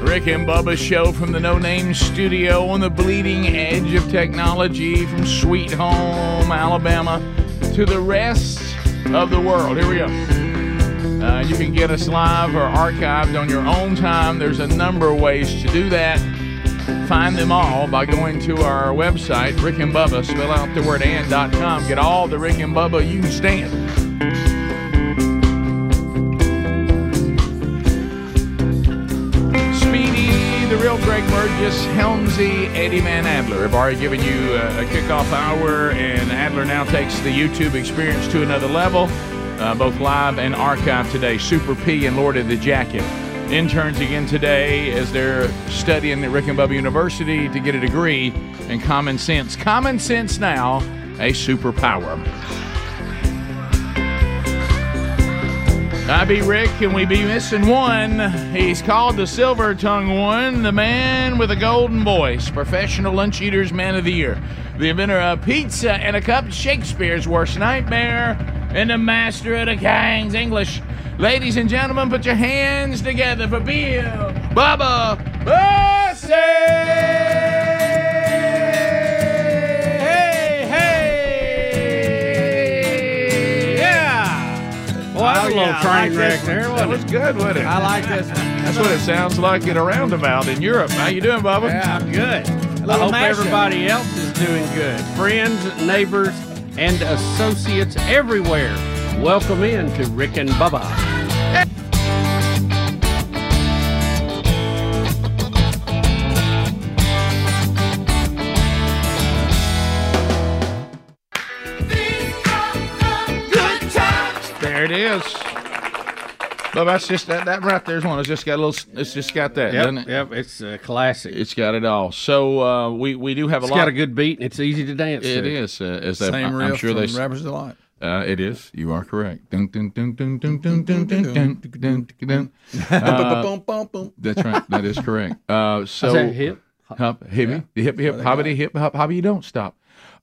Rick and Bubba show from the No Name Studio on the bleeding edge of technology from Sweet Home, Alabama, to the rest of the world. Here we go. Uh, you can get us live or archived on your own time. There's a number of ways to do that. Find them all by going to our website, Rick and Bubba, spell out the word and.com. Get all the Rick and Bubba you can stand. Burgess, Helmsy, Eddie Van Adler have already given you a, a kickoff hour, and Adler now takes the YouTube experience to another level, uh, both live and archived today. Super P and Lord of the Jacket. Interns again today as they're studying at Rick and Bubba University to get a degree in common sense. Common sense now, a superpower. I be Rick, and we be missing one. He's called the Silver Tongue One, the man with a golden voice, professional lunch eaters man of the year, the inventor of pizza and a cup, Shakespeare's worst nightmare, and the master of the King's English. Ladies and gentlemen, put your hands together for Bill Bubba Bussey! Oh, well, was a little yeah, train like wreck there. That was good, wasn't it? I like this one. That's what it sounds like in a roundabout in Europe. How you doing, Bubba? Yeah. I'm good. I hope mashup. everybody else is doing good. Friends, neighbors, and associates everywhere. Welcome in to Rick and Bubba. It is. But that's just that, that right there's one. It's just got a little. It's just got that, doesn't it? yep, it's a classic. It's got it all. So uh, we we do have a It's lot. got a good beat and it's easy to dance It to. is. Uh, as Same I'm riff sure from they. s- Rappers Delight. Uh, it is. You are correct. Dun, dun, dun, dun, dun, dun, dun, dun, dun, dun, dun. Uh, Bum, bum, bum. That's right. That is correct. Uh, so Is that hip? Hop, hippie, the hip, hip, hoppity, hip, hop, hobby. You don't stop.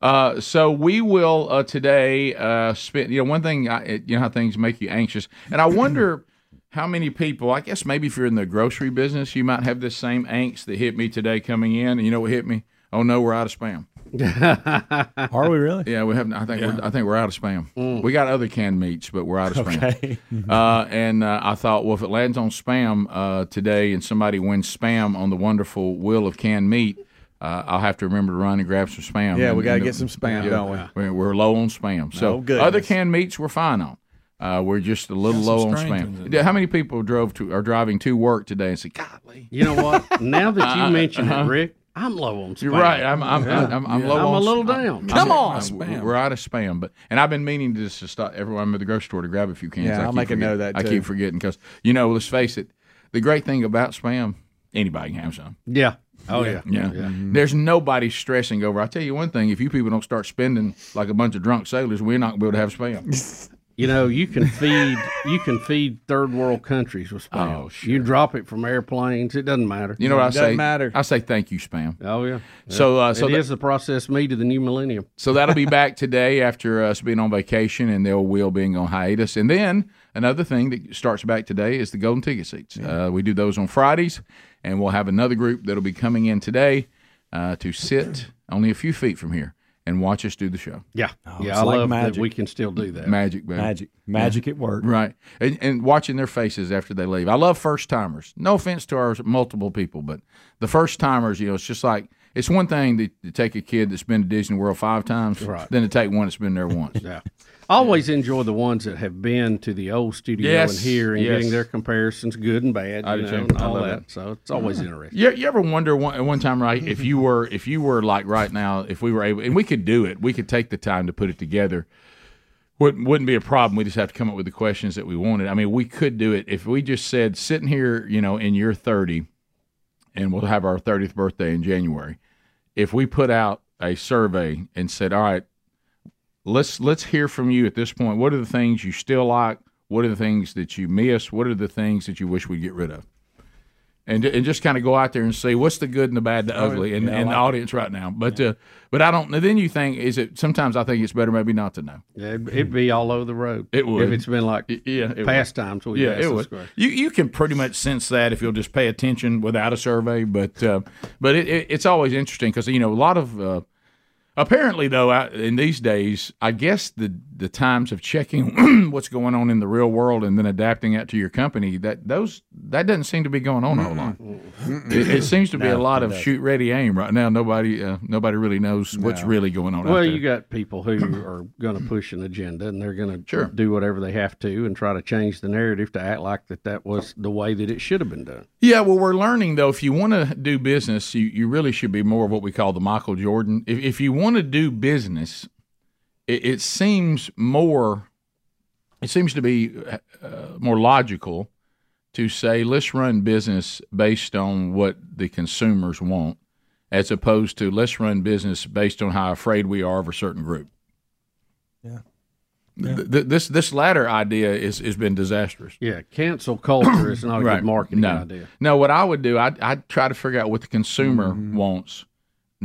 Uh, so we will uh, today uh, spend. You know, one thing. I, you know how things make you anxious, and I wonder how many people. I guess maybe if you're in the grocery business, you might have this same angst that hit me today coming in. And you know what hit me? Oh no, we're out of spam. Are we really? Yeah, we have. I think we're, I think we're out of spam. Mm. We got other canned meats, but we're out of spam. Okay. Uh, and uh, I thought, well, if it lands on spam uh, today, and somebody wins spam on the wonderful wheel of canned meat, uh, I'll have to remember to run and grab some spam. Yeah, And- we got to get some spam, yeah, don't we? We're, we're low on spam. So Oh, other canned meats we're fine on. Uh, we're just a little low on spam. How many people drove to are driving to work today and say, "Golly, You know what? Now that you Uh, mention uh-huh. it, Rick, I'm low on spam. you're right. I'm I'm I'm, I'm, I'm low I'm on a little sp- down. Come I'm- on, I'm- spam. We're out of spam, but and I've been meaning to just to stop everyone at the grocery store to grab a few cans. Yeah, I I'll keep make a note of forgetting- that, I keep forgetting because you know, let's face it, the great thing about spam, anybody can have some. Yeah. Oh, yeah. Yeah. There's nobody stressing over. I tell you one thing: if you people don't start spending like a bunch of drunk sailors, we're not going to be able to have spam. You know, you can feed you can feed third world countries with spam. Oh, sure. You drop it from airplanes; it doesn't matter. You know what I Doesn't say? matter. I say thank you, spam. Oh yeah. So, uh, so it that- is the processed meat of the new millennium. So that'll be back today after us being on vacation and the old wheel being on hiatus. And then another thing that starts back today is the golden ticket seats. Uh, we do those on Fridays, and we'll have another group that'll be coming in today uh, to sit only a few feet from here and watch us do the show. Yeah. yeah. it's I like love magic. that we can still do that. Magic, baby. Magic. Magic at work. Right. And, and watching their faces after they leave. I love first timers. No offense to our multiple people, but the first timers, you know, it's just like it's one thing to, to take a kid that's been to Disney World five times Right. than to take one that's been there once. Yeah. I always enjoy the ones that have been to the old studio Yes, and here and yes. getting their comparisons, good and bad, I you know, and I all love that. it. So it's always interesting. You, you ever wonder one, one time, right? If you were, if you were like right now, if we were able, and we could do it, we could take the time to put it together. Wouldn't wouldn't be a problem. We just have to come up with the questions that we wanted. I mean, we could do it if we just said, sitting here, you know, in your thirty, and we'll have our 30th birthday in January. If we put out a survey and said, "All right, let's let's hear from you at this point. What are the things you still like? What are the things that you miss? What are the things that you wish we'd get rid of?" And, and just kind of go out there and see what's the good and the bad, and the ugly, and, and the audience right now. But uh, but I don't. Then you think is it? Sometimes I think it's better maybe not to know. Yeah, it'd, it'd be all over the road. It would. if it's been like Yeah, it past times. Yeah, it would. You you can pretty much sense that if you'll just pay attention without a survey. But uh, but it, it, it's always interesting because you know a lot of uh, apparently though out in these days, I guess the the times of checking what's going on in the real world and then adapting that to your company that those that doesn't seem to be going on a whole lot. It, it seems to be a lot of shoot ready aim right now. Nobody uh, nobody really knows what's really going on. out Well, you got people who are going to push an agenda, and they're going to Sure. do whatever they have to and try to change the narrative to act like that that was the way that it should have been done. Yeah, well, we're learning though. If you want to do business, you, you really should be more of what we call the Michael Jordan. If, if you want to do business, it, it seems more. It seems to be uh, more logical to say let's run business based on what the consumers want, as opposed to let's run business based on how afraid we are of a certain group. Yeah. Th- th- this this latter idea is has been disastrous. Yeah, cancel culture is not a good marketing no. idea. No, what I would do, I'd, I'd try to figure out what the consumer Mm-hmm. wants,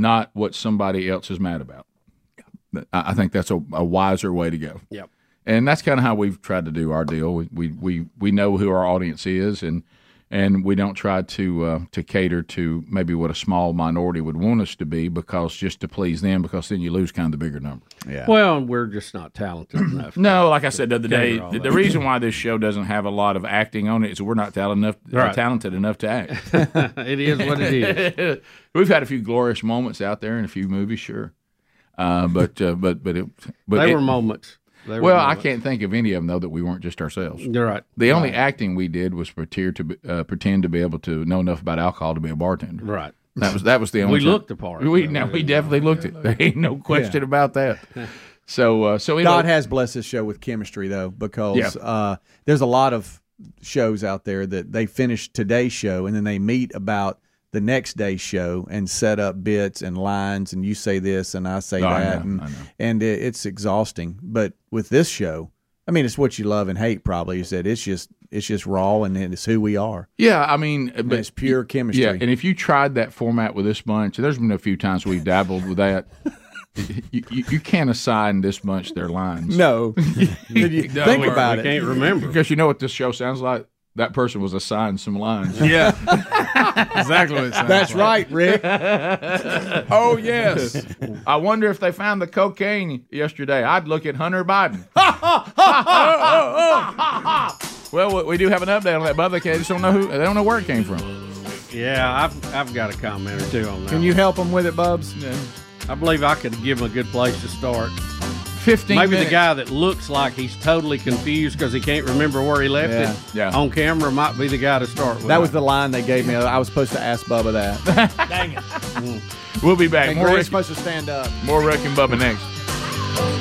not what somebody else is mad about. I, I think that's a, a wiser way to go. Yep. And that's kind of how we've tried to do our deal. We, we, we, we know who our audience is, and and we don't try to uh, to cater to maybe what a small minority would want us to be, because just to please them, because then you lose kind of the bigger number. Yeah. Well, we're just not talented enough. No, like I said the other day, the, the reason why this show doesn't have a lot of acting on it is we're not talented enough, uh, Right. talented enough to act. it is what it is. We've had a few glorious moments out there in a few movies, sure, uh, but uh, but but it, but They it- were moments. They well, I can't think of any of them though that we weren't just ourselves. You're right. The only acting we did was pretend to be, uh, pretend to be able to know enough about alcohol to be a bartender. Right. That was that was the only. We time. looked the part. We no, we definitely looked it. There ain't no question about that. So uh, so God has blessed this show with chemistry, though, because Yeah. uh, there's a lot of shows out there that they finish today's show and then they meet about the next day's show and set up bits and lines, and you say this and I say Oh, I that, know, and I know. and it, it's exhausting. But with this show, I mean, it's what you love and hate. Probably is that it's just it's just raw and it's who we are. yeah, I mean, And but it's pure chemistry. Yeah, and if you tried that format with this bunch, there's been a few times we've dabbled with that. You, you, you can't assign this bunch their lines. no, you No, think we- about I it. can't remember. Because you know what this show sounds like? That person was assigned some lines. Yeah, exactly That's like. right, Rick. oh, yes. I wonder if they found the cocaine yesterday. I'd look at Hunter Biden. well, we- do have an update on that, but they just don't know who. They don't know where it came from. Yeah, I've I've got a comment or two on that. Can you help them with it, Bubs? I believe I could give them a good place to start. Fifteen. Maybe minutes. the guy that looks like he's totally confused because he can't remember where he left Yeah. it Yeah. on camera might be the guy to start with. That was the line they gave me. I was supposed to ask Bubba that. Dang it. We'll be back. And More Greg's Rick, supposed to stand up. more Rick and Bubba next.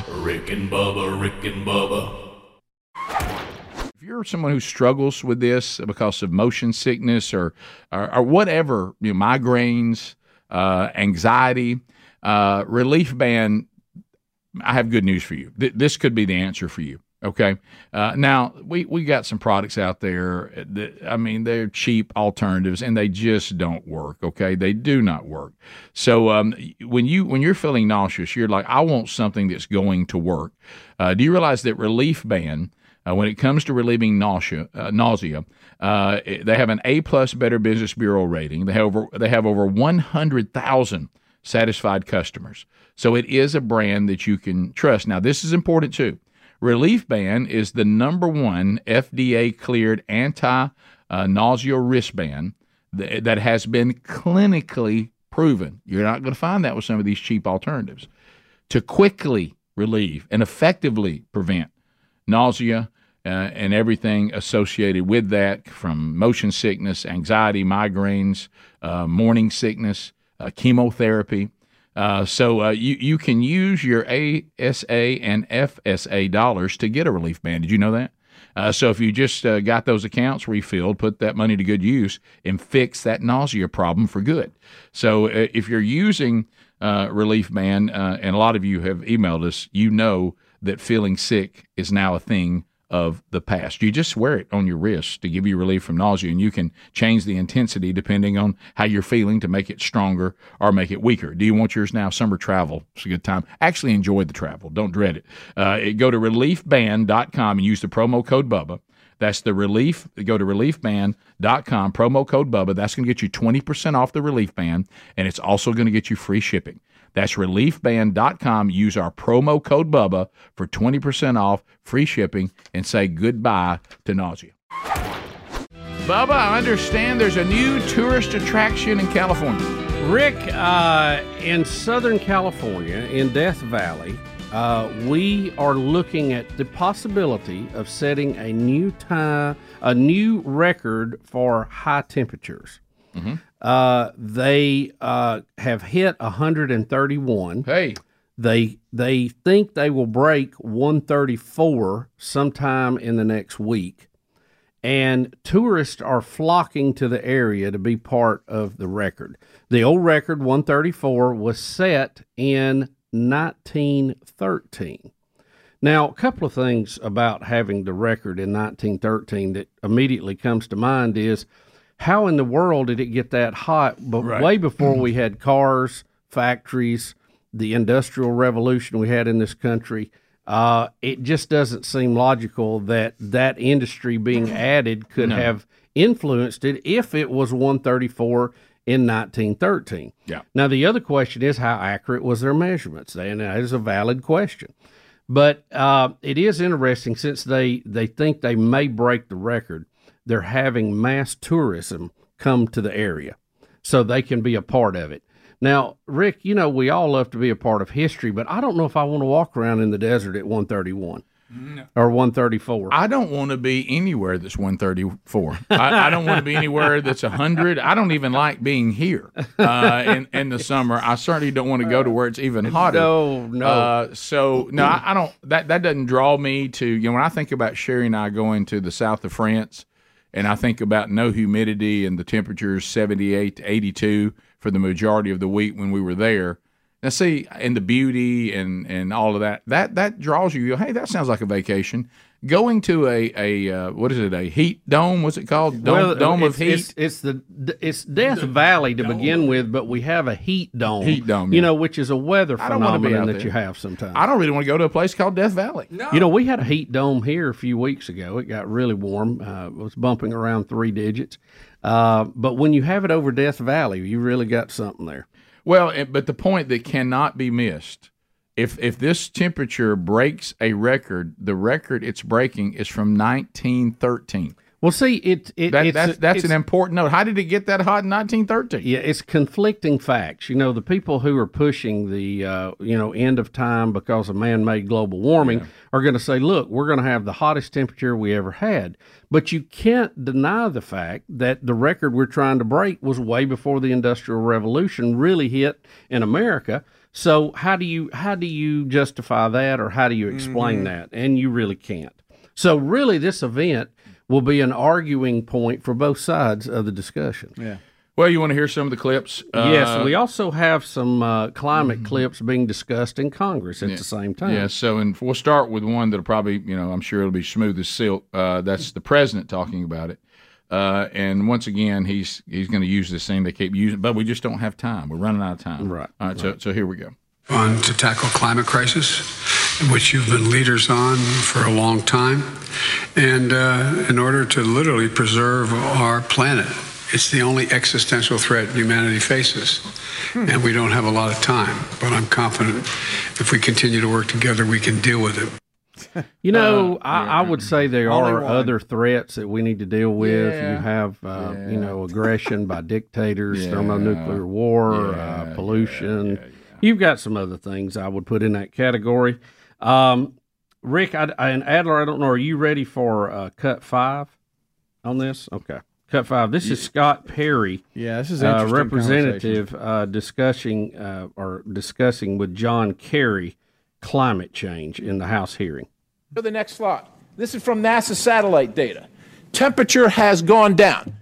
Rick and Bubba, Rick and Bubba. if you're someone who struggles with this because of motion sickness or or, or whatever, you know, migraines, uh, anxiety, uh, Relief Band, I have good news for you. Th- this could be the answer for you. Okay. Uh, now we we got some products out there. That, I mean, they're cheap alternatives, and they just don't work. Okay, they do not work. So um, when you when you're feeling nauseous, you're like, I want something that's going to work. Uh, do you realize that Relief Band? Uh, when it comes to relieving nausea, uh, nausea, uh, they have an A plus Better Business Bureau rating. They have over they have over one hundred thousand satisfied customers. So it is a brand that you can trust. Now this is important too. Relief Band is the number one FDA cleared anti nausea wristband that, that has been clinically proven. You're not going to find that with some of these cheap alternatives to quickly relieve and effectively prevent nausea uh, and everything associated with that from motion sickness, anxiety, migraines, uh, morning sickness, uh, chemotherapy. Uh, so uh, you, you can use your HSA and FSA dollars to get a relief band. Did you know that? Uh, so if you just uh, got those accounts refilled, put that money to good use and fix that nausea problem for good. So uh, if you're using uh, Relief Band, and a lot of you have emailed us, you know that feeling sick is now a thing of the past. You just wear it on your wrist to give you relief from nausea, and you can change the intensity depending on how you're feeling to make it stronger or make it weaker. Do you want yours now? Summer travel. It's a good time. Actually, enjoy the travel. Don't dread it. Uh, go to reliefband.com and use the promo code BUBBA. That's the relief. Go to reliefband.com, promo code BUBBA. That's going to get you 20% off the relief band, and it's also going to get you free shipping. That's reliefband.com. Use our promo code BUBBA for 20% off, free shipping, and say goodbye to nausea. Bubba, I understand there's a new tourist attraction in California. Rick, uh, in Southern California, in Death Valley, uh, we are looking at the possibility of setting a new time, a new record for high temperatures. Uh, they uh, have hit 131. Hey, They they think they will break 134 sometime in the next week. And tourists are flocking to the area to be part of the record. The old record 134 was set in 1913. Now, a couple of things about having the record in 1913 that immediately comes to mind is how in the world did it get that hot? But way before we had cars, factories, the industrial revolution we had in this country, uh, it just doesn't seem logical that that industry being added could have influenced it if it was 134 in 1913. Yeah. Now the other question is how accurate was their measurements, and that is a valid question. But uh, it is interesting since they they think they may break the record. They're having mass tourism come to the area, so they can be a part of it. Now, Rick, you know we all love to be a part of history, but I don't know if I want to walk around in the desert at 131 or 134. I don't want to be anywhere that's 134. I, I don't want to be anywhere that's 100. I don't even like being here uh, in, in the summer. I certainly don't want to go to where it's even hotter. No, no. Uh, so, no, I, I don't, that, that doesn't draw me to, you know, when I think about Sherry and I going to the south of France, and I think about no humidity and the temperatures 78 to 82 for the majority of the week when we were there. Now, see, and the beauty and, and all of that, that that draws you. You hey, that sounds like a vacation. Going to a a uh, what is it? A heat dome? What's it called? Dome, dome of heat. It's, it's the it's Death Valley to begin with, but we have a heat dome. Heat dome, you know, which is a weather I don't wanna be phenomenon that there. you have sometimes. I don't really want to go to a place called Death Valley. No. You know, we had a heat dome here a few weeks ago. It got really warm. Uh, it was bumping around three digits. Uh, but when you have it over Death Valley, you really got something there. Well, but the point that cannot be missed, if if this temperature breaks a record, the record it's breaking is from 1913. Well, see, it, it That, it's, that's that's it's, an important note. How did it get that hot in 1913? Yeah, it's conflicting facts. You know, the people who are pushing the uh, you know end of time because of man-made global warming are going to say, "Look, we're going to have the hottest temperature we ever had." But you can't deny the fact that the record we're trying to break was way before the Industrial Revolution really hit in America. So how do you how do you justify that, or how do you explain that? And you really can't. So really, this event will be an arguing point for both sides of the discussion. Yeah. Well, you want to hear some of the clips? Yes, Uh, we also have some uh, climate clips being discussed in Congress at the same time. Yeah, so and we'll start with one that'll probably, you know, I'm sure it'll be smooth as silk. Uh, that's the president talking about it. Uh, and once again, he's he's going to use this thing they keep using, but we just don't have time. We're running out of time. Right, All right. So so here we go. on to tackle climate crisis, which you've been leaders on for a long time, and uh, in order to literally preserve our planet. It's the only existential threat humanity faces, and we don't have a lot of time. But I'm confident if we continue to work together, we can deal with it. You know, I, I would say there Only are one. other threats that we need to deal with. Yeah. You have, uh, you know, aggression by dictators, Yeah. thermonuclear war, Yeah, uh, pollution. You've got some other things I would put in that category. Um, Rick I, and Adler, I don't know. Are you ready for uh, cut five on this? Okay, cut five. This is Scott Perry. Yeah, this is uh, representative uh, discussing uh, or discussing with John Kerry climate change in the House hearing. To the next slot. This is from NASA satellite data. Temperature has gone down.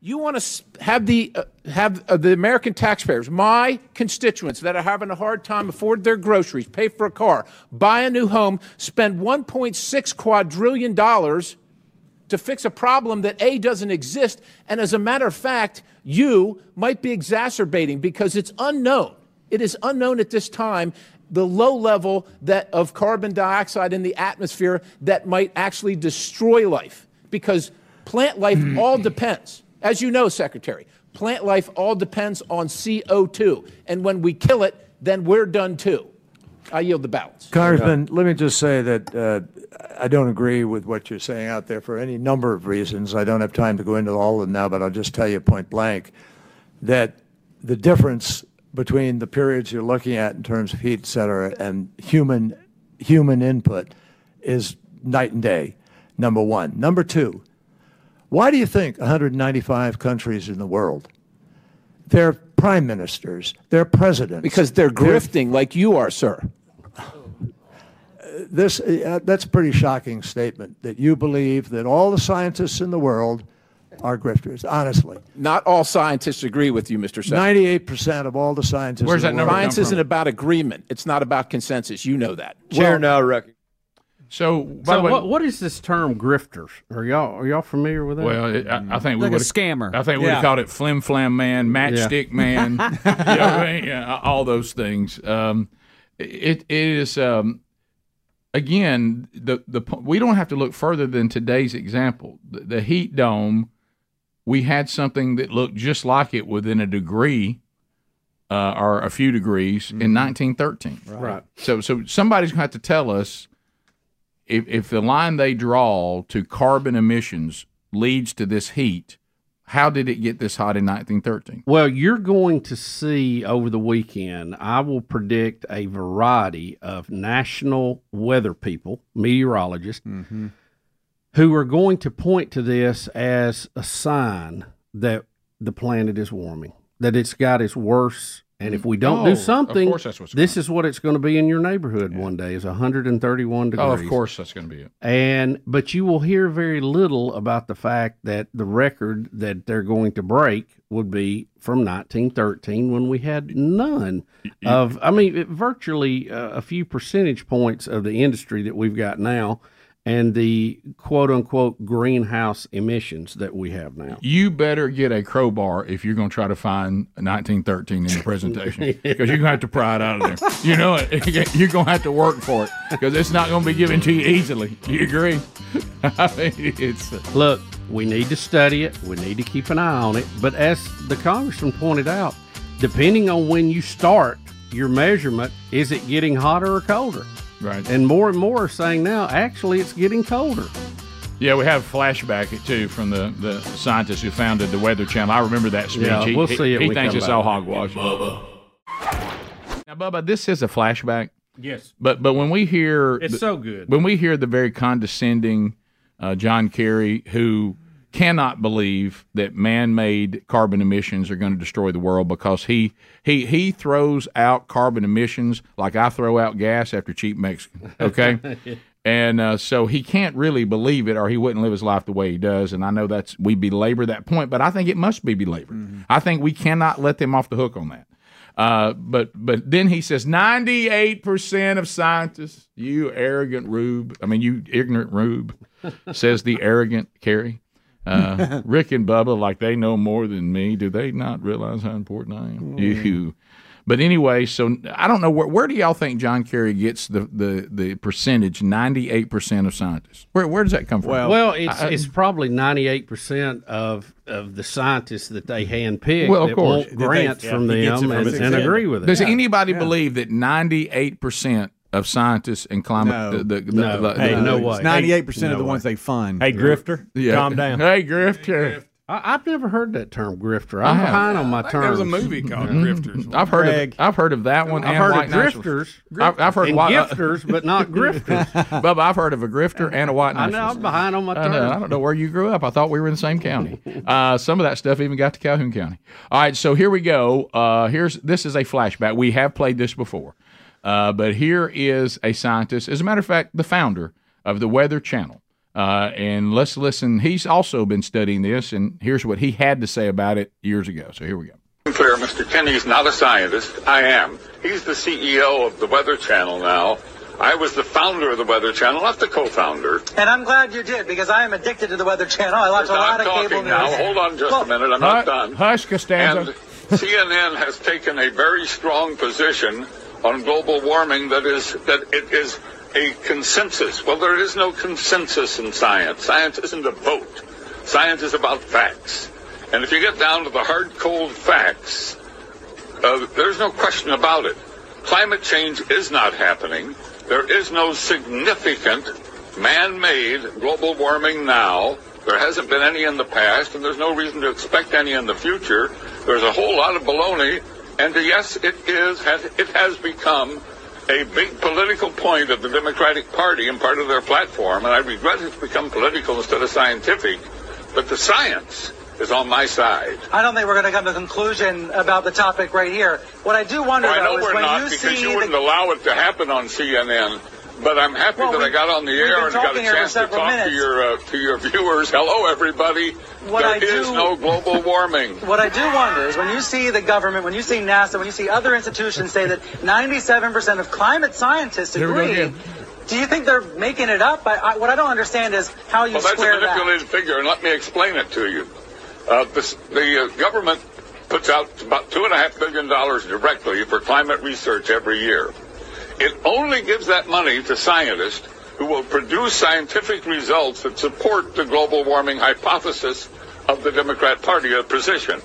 You want to have the uh, have uh, the American taxpayers, my constituents that are having a hard time afford their groceries, pay for a car, buy a new home, spend 1.6 quadrillion dollars to fix a problem that A doesn't exist and as a matter of fact, you might be exacerbating because it's unknown. It is unknown at this time the low level that of carbon dioxide in the atmosphere that might actually destroy life because plant life all depends as you know, Secretary, plant life all depends on CO2. And when we kill it, then we're done too. I yield the balance. Congressman, let me just say that uh, I don't agree with what you're saying out there for any number of reasons. I don't have time to go into all of them now, but I'll just tell you point blank that the difference between the periods you're looking at in terms of heat, et cetera, and human, human input is night and day, number one. Number two, why do you think 195 countries in the world, their prime ministers, their presidents, Because they're grifting like you are, sir. this uh, that's a pretty shocking statement that you believe that all the scientists in the world are grifters. Honestly, Not all scientists agree with you, Mr. Secretary. 98 percent of all the scientists. Where's that the number world, Science isn't about agreement. It's not about consensus. You know that. Chair now recognizes. So, by So the way, what, what is this term grifters? Are y'all are y'all familiar with that? well, it, I, I think we Like a would scammer. I think we would have called it flim flam man, matchstick man, you know I mean? yeah, all those things. Um, it, it is um, again the the we don't have to look further than today's example. The, the heat dome, we had something that looked just like it within a degree. Uh, or a few degrees in 1913. right. So, so somebody's going to have to tell us if, if the line they draw to carbon emissions leads to this heat, how did it get this hot in 1913? Well, you're going to see over the weekend, I will predict a variety of national weather people, meteorologists, who are going to point to this as a sign that the planet is warming, that it's got its worse. And if we don't Oh, do something, this is what it's going to be in your neighborhood one day is 131 degrees. Oh, of course that's going to be it. And but you will hear very little about the fact that the record that they're going to break would be from 1913 when we had none of I mean virtually uh, a few percentage points of the industry that we've got now and the quote unquote greenhouse emissions that we have now. You better get a crowbar if you're going to try to find 1913 in the presentation because you're going to have to pry it out of there. You know it. You're going to have to work for it because it's not going to be given to you easily. Do you agree? I mean, it's Look, we need to study it. We need to keep an eye on it. But as the congressman pointed out, depending on when you start your measurement, is it getting hotter or colder? Right. And more and more are saying now, actually, it's getting colder. Yeah, we have a flashback too from the, the scientist who founded the Weather Channel. I remember that speech. Yeah, we'll he- see it He when we thinks it's back. all hogwash. Bubba. Now, Bubba, this is a flashback, Yes. but but when we hear It's the- so good. when we hear the very condescending uh, John Kerry, who cannot believe that man-made carbon emissions are going to destroy the world because he he he throws out carbon emissions like I throw out gas after cheap Mexican. Okay. And uh, so he can't really believe it, or he wouldn't live his life the way he does. And I know that's we belabor that point, but I think it must be belabored. I think we cannot let them off the hook on that. Uh, but but then he says ninety eight percent of scientists, you arrogant rube. I mean, you ignorant rube, says the arrogant Kerry. Uh, Rick and Bubba, like they know more than me. Do they not realize how important I am? You. But anyway, so I don't know where. Where do y'all think John Kerry gets the the, the percentage? Ninety eight percent of scientists. Where where does that come from? Well, well it's it's probably ninety eight percent of of the scientists that they handpick Well, of that course. want grants yeah, from he them from and, and agree with it. Does anybody believe that ninety eight percent of scientists and climate No. the, the, the, No. the- Hey, the- no way. ninety-eight percent of No the ones they fund. Hey, Grifter, Yeah. calm down. Hey, Grifter. I, I've never heard that term grifter. I I'm have. behind on my There was a movie called Grifters. I've heard Greg. of I've heard of that one. I've and heard white of nationalists. drifters I've, I've heard and white, uh, gifters, but not grifters. Bubba, I've heard of a grifter and a white I know. I'm behind on my I, know, I don't know where you grew up. I thought we were in the same county. Uh, some of that stuff even got to Calhoun County. All right, so here we go. Uh, here's this is a flashback. We have played this before, uh, but here is a scientist. As a matter of fact, the founder of the Weather Channel, Uh, and let's listen. He's also been studying this, and here's what he had to say about it years ago. So here we go. Clear, Mr. Kenny's not a scientist. I am. He's the CEO of the Weather Channel now. I was the founder of the Weather Channel, not the co-founder. And I'm glad you did because I am addicted to the Weather Channel. I watch a lot of talking cable news. now. Hold on just Well, a minute. I'm not done. Hush, Costanza. And CNN has taken a very strong position on global warming that is that it is a consensus. Well, there is no consensus in science. Science isn't a vote. Science is about facts. And if you get down to the hard, cold facts, uh, there's no question about it. Climate change is not happening. There is no significant man-made global warming now. There hasn't been any in the past, and there's no reason to expect any in the future. There's a whole lot of baloney, and yes, it is. It has become a big political point of the Democratic Party and part of their platform, and I regret it's become political instead of scientific. But the science is on my side. I don't think we're going to come to a conclusion about the topic right here. What I do wonder, I know though, is we're when not you because see you wouldn't allow it to happen on CNN. But I'm happy Well, that I got on the air and got a talking here for chance to several talk to your uh, to your viewers. Hello, everybody. What There I is do- no global warming. What I do wonder is when you see the government, when you see NASA, when you see other institutions say that 97% of climate scientists Here we go agree, do you think they're making it up? I, I, what I don't understand is how you say that. Well, that's a square that. manipulated figure, and let me explain it to you. Uh, this, the uh, government puts out about two and a half billion dollars directly for climate research every year. It only gives that money to scientists who will produce scientific results that support the global warming hypothesis of the Democrat Party position.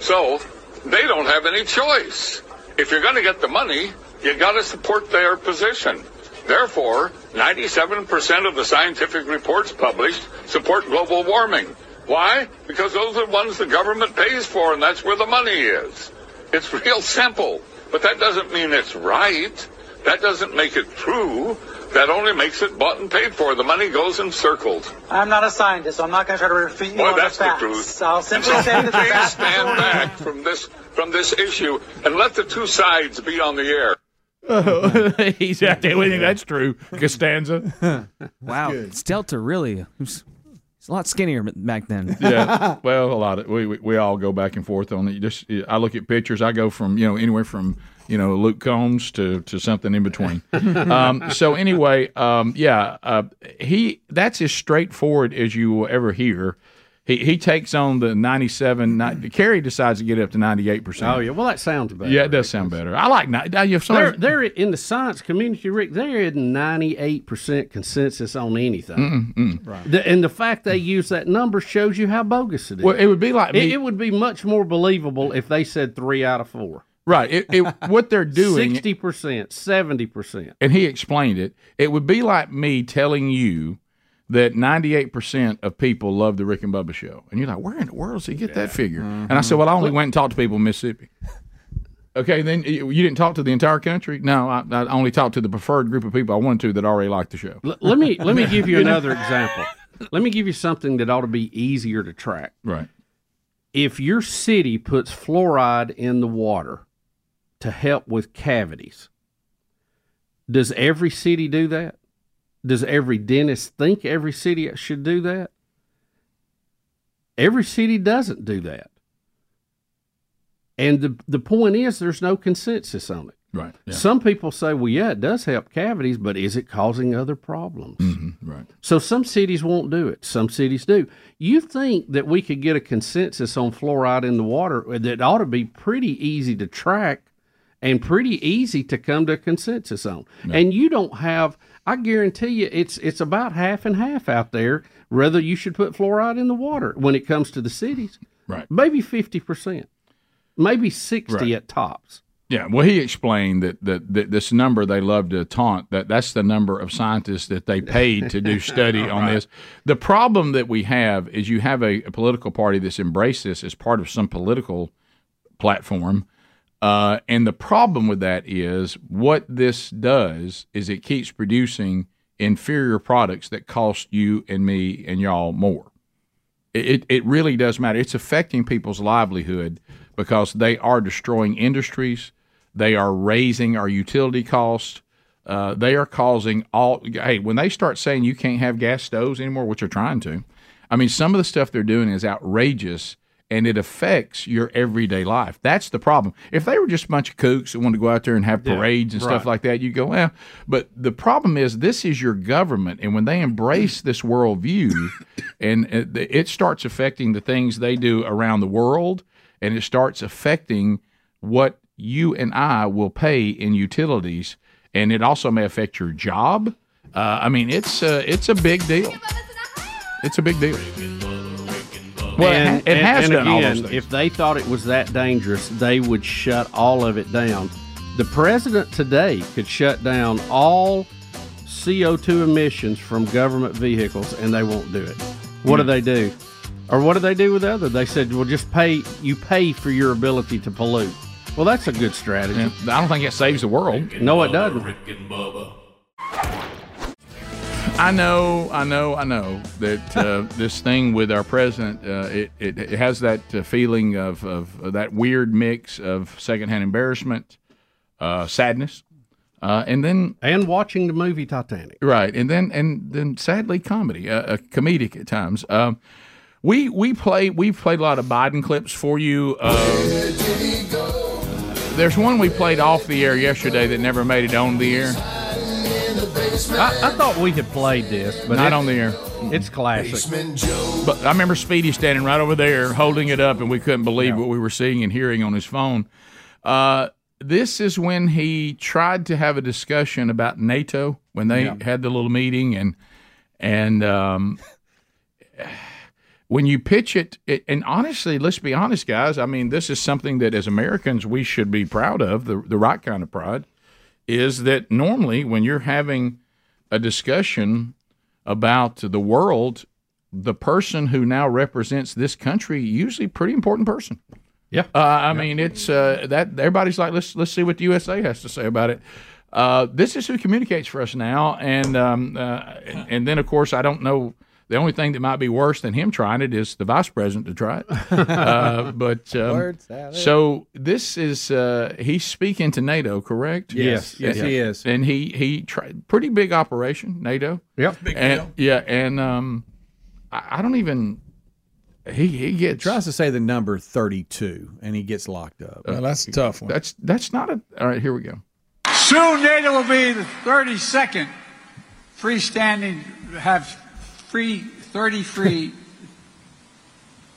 So they don't have any choice. If you're going to get the money, you got to support their position. Therefore, 97% of the scientific reports published support global warming. Why? Because those are the ones the government pays for, and that's where the money is. It's real simple. But that doesn't mean it's right. That doesn't make it true. That only makes it bought and paid for. The money goes in circles. I'm not a scientist, so I'm not going to try to refute you Boy, on that's the the facts. truth. I'll simply say that the facts stand back from this from this issue and let the two sides be on the air. Oh, he's out there. We think that's true. Costanza. Wow, Stelter really. He was, he's a lot skinnier back then. yeah. Well, a lot of we, we we all go back and forth on it. Just I look at pictures. I go from you know anywhere from you know Luke Combs to to something in between. um, so anyway, um, yeah, uh, he that's as straightforward as you will ever hear. He he takes on the ninety seven. Kerry decides to get up to ninety eight percent. Oh yeah, well that sounds better. Yeah, it does sound better. I like have They're, they're in the science community, Rick. They're eight percent consensus on anything. Mm-mm. The, and the fact they use that number shows you how bogus it is. Well, it would be like it, it would be much more believable if they said three out of four. Right. It, it, what they're doing. Sixty percent, seventy percent. and he explained it. It would be like me telling you that 98% of people love the Rick and Bubba show. And you're like, where in the world does he get that figure? Mm-hmm. And I said, well, I only went and talked to people in Mississippi. Okay, then you you didn't talk to the entire country? No, I, I only talked to the preferred group of people I wanted to that already liked the show. L- let me let me give you another example. Let me give you something that ought to be easier to track. Right. If your city puts fluoride in the water to help with cavities, does every city do that? Does every dentist think every city should do that? Every city doesn't do that. And the the point is there's no consensus on it. Right. Yeah. Some people say, well, yeah, it does help cavities, but is it causing other problems? Mm-hmm. Right. So some cities won't do it. Some cities do. You think that we could get a consensus on fluoride in the water that ought to be pretty easy to track and pretty easy to come to a consensus on. And you don't have I guarantee you it's it's about half and half out there whether you should put fluoride in the water when it comes to the cities. Right. Maybe 50%. Maybe 60 Right. at tops. Yeah, well, he explained that, that, that this number they love to taunt that that's the number of scientists that they paid to do study on Right. this. The problem that we have is you have a, a political party that's embraced this as part of some political platform, uh, and the problem with that is what this does is it keeps producing inferior products that cost you and me and y'all more. It, it, really does matter. It's affecting people's livelihood because they are destroying industries. They are raising our utility costs. Uh, they are causing all. Hey, when they start saying you can't have gas stoves anymore, which they're trying to, I mean, some of the stuff they're doing is outrageous, and it affects your everyday life. That's the problem. If they were just a bunch of kooks that want to go out there and have Yeah, parades and stuff like that, you go, well. But the problem is, this is your government, and when they embrace this worldview, and it, it starts affecting the things they do around the world, and it starts affecting what you and I will pay in utilities, and it also may affect your job. Uh, I mean, it's uh, it's a big deal. It's a big deal. Well, it it has and done all those things. if they thought it was that dangerous, they would shut all of it down. The president today could shut down all CO2 emissions from government vehicles, and they won't do it. What do Hmm. they do? Or what do they do with the other? They said, "Well, just pay. You pay for your ability to pollute." Well, that's a good strategy. I don't think it saves the world. No, it doesn't. Rick and Bubba. I know, I know, I know that uh, this thing with our president, uh, it, it, it has that uh, feeling of, of, of that weird mix of secondhand embarrassment, uh, sadness, uh, and then and watching the movie Titanic. right, and then and then sadly comedy, uh, uh, comedic at times. Um, we we play we've played a lot of Biden clips for you. Uh, there's one we played off the air yesterday that never made it on the air. I, I thought we had played this, but Not on the air. It's classic. But I remember Speedy standing right over there, holding it up, and we couldn't believe what we were seeing and hearing on his phone. Uh, this is when he tried to have a discussion about NATO when they Yeah. had the little meeting, and and um, when you pitch it, it, and honestly, let's be honest, guys. I mean, this is something that as Americans we should be proud of. The the right kind of pride is that normally when you're having a discussion about the world, the person who now represents this country, usually pretty important person. Yeah, uh, I mean it's uh, that everybody's like let's let's see what the USA has to say about it. Uh, this is who communicates for us now, and um, uh, and, and then of course I don't know. The only thing that might be worse than him trying it is the vice president to try it. Uh, but um, so this is uh, he's speaking to NATO, correct? Yes. Yes, he is. And he he tried pretty big operation NATO. Yep. Big and, deal. Yeah, and um, I, I don't even. He he gets tries to say the number thirty-two, and he gets locked up. Uh, that's a tough one. That's that's not a. All right, here we go. Soon NATO will be the 32nd freestanding, have free, 30 free,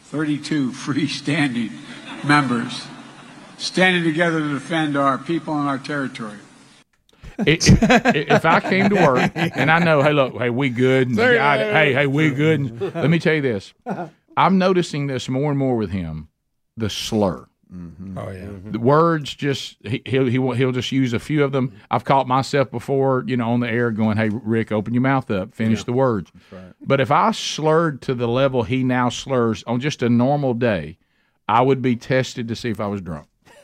32 freestanding members standing together to defend our people and our territory. If, if I came to work and I know, hey, look, hey, we good. And There you God, hey, hey, we good. And let me tell you this. I'm noticing this more and more with him. The slur. Oh yeah. Mm-hmm. The words just he, he'll he, will- he'll just use a few of them. I've caught myself before, you know, on the air going, "Hey, Rick, open your mouth up, finish the words." But if I slurred to the level he now slurs on just a normal day, I would be tested to see if I was drunk.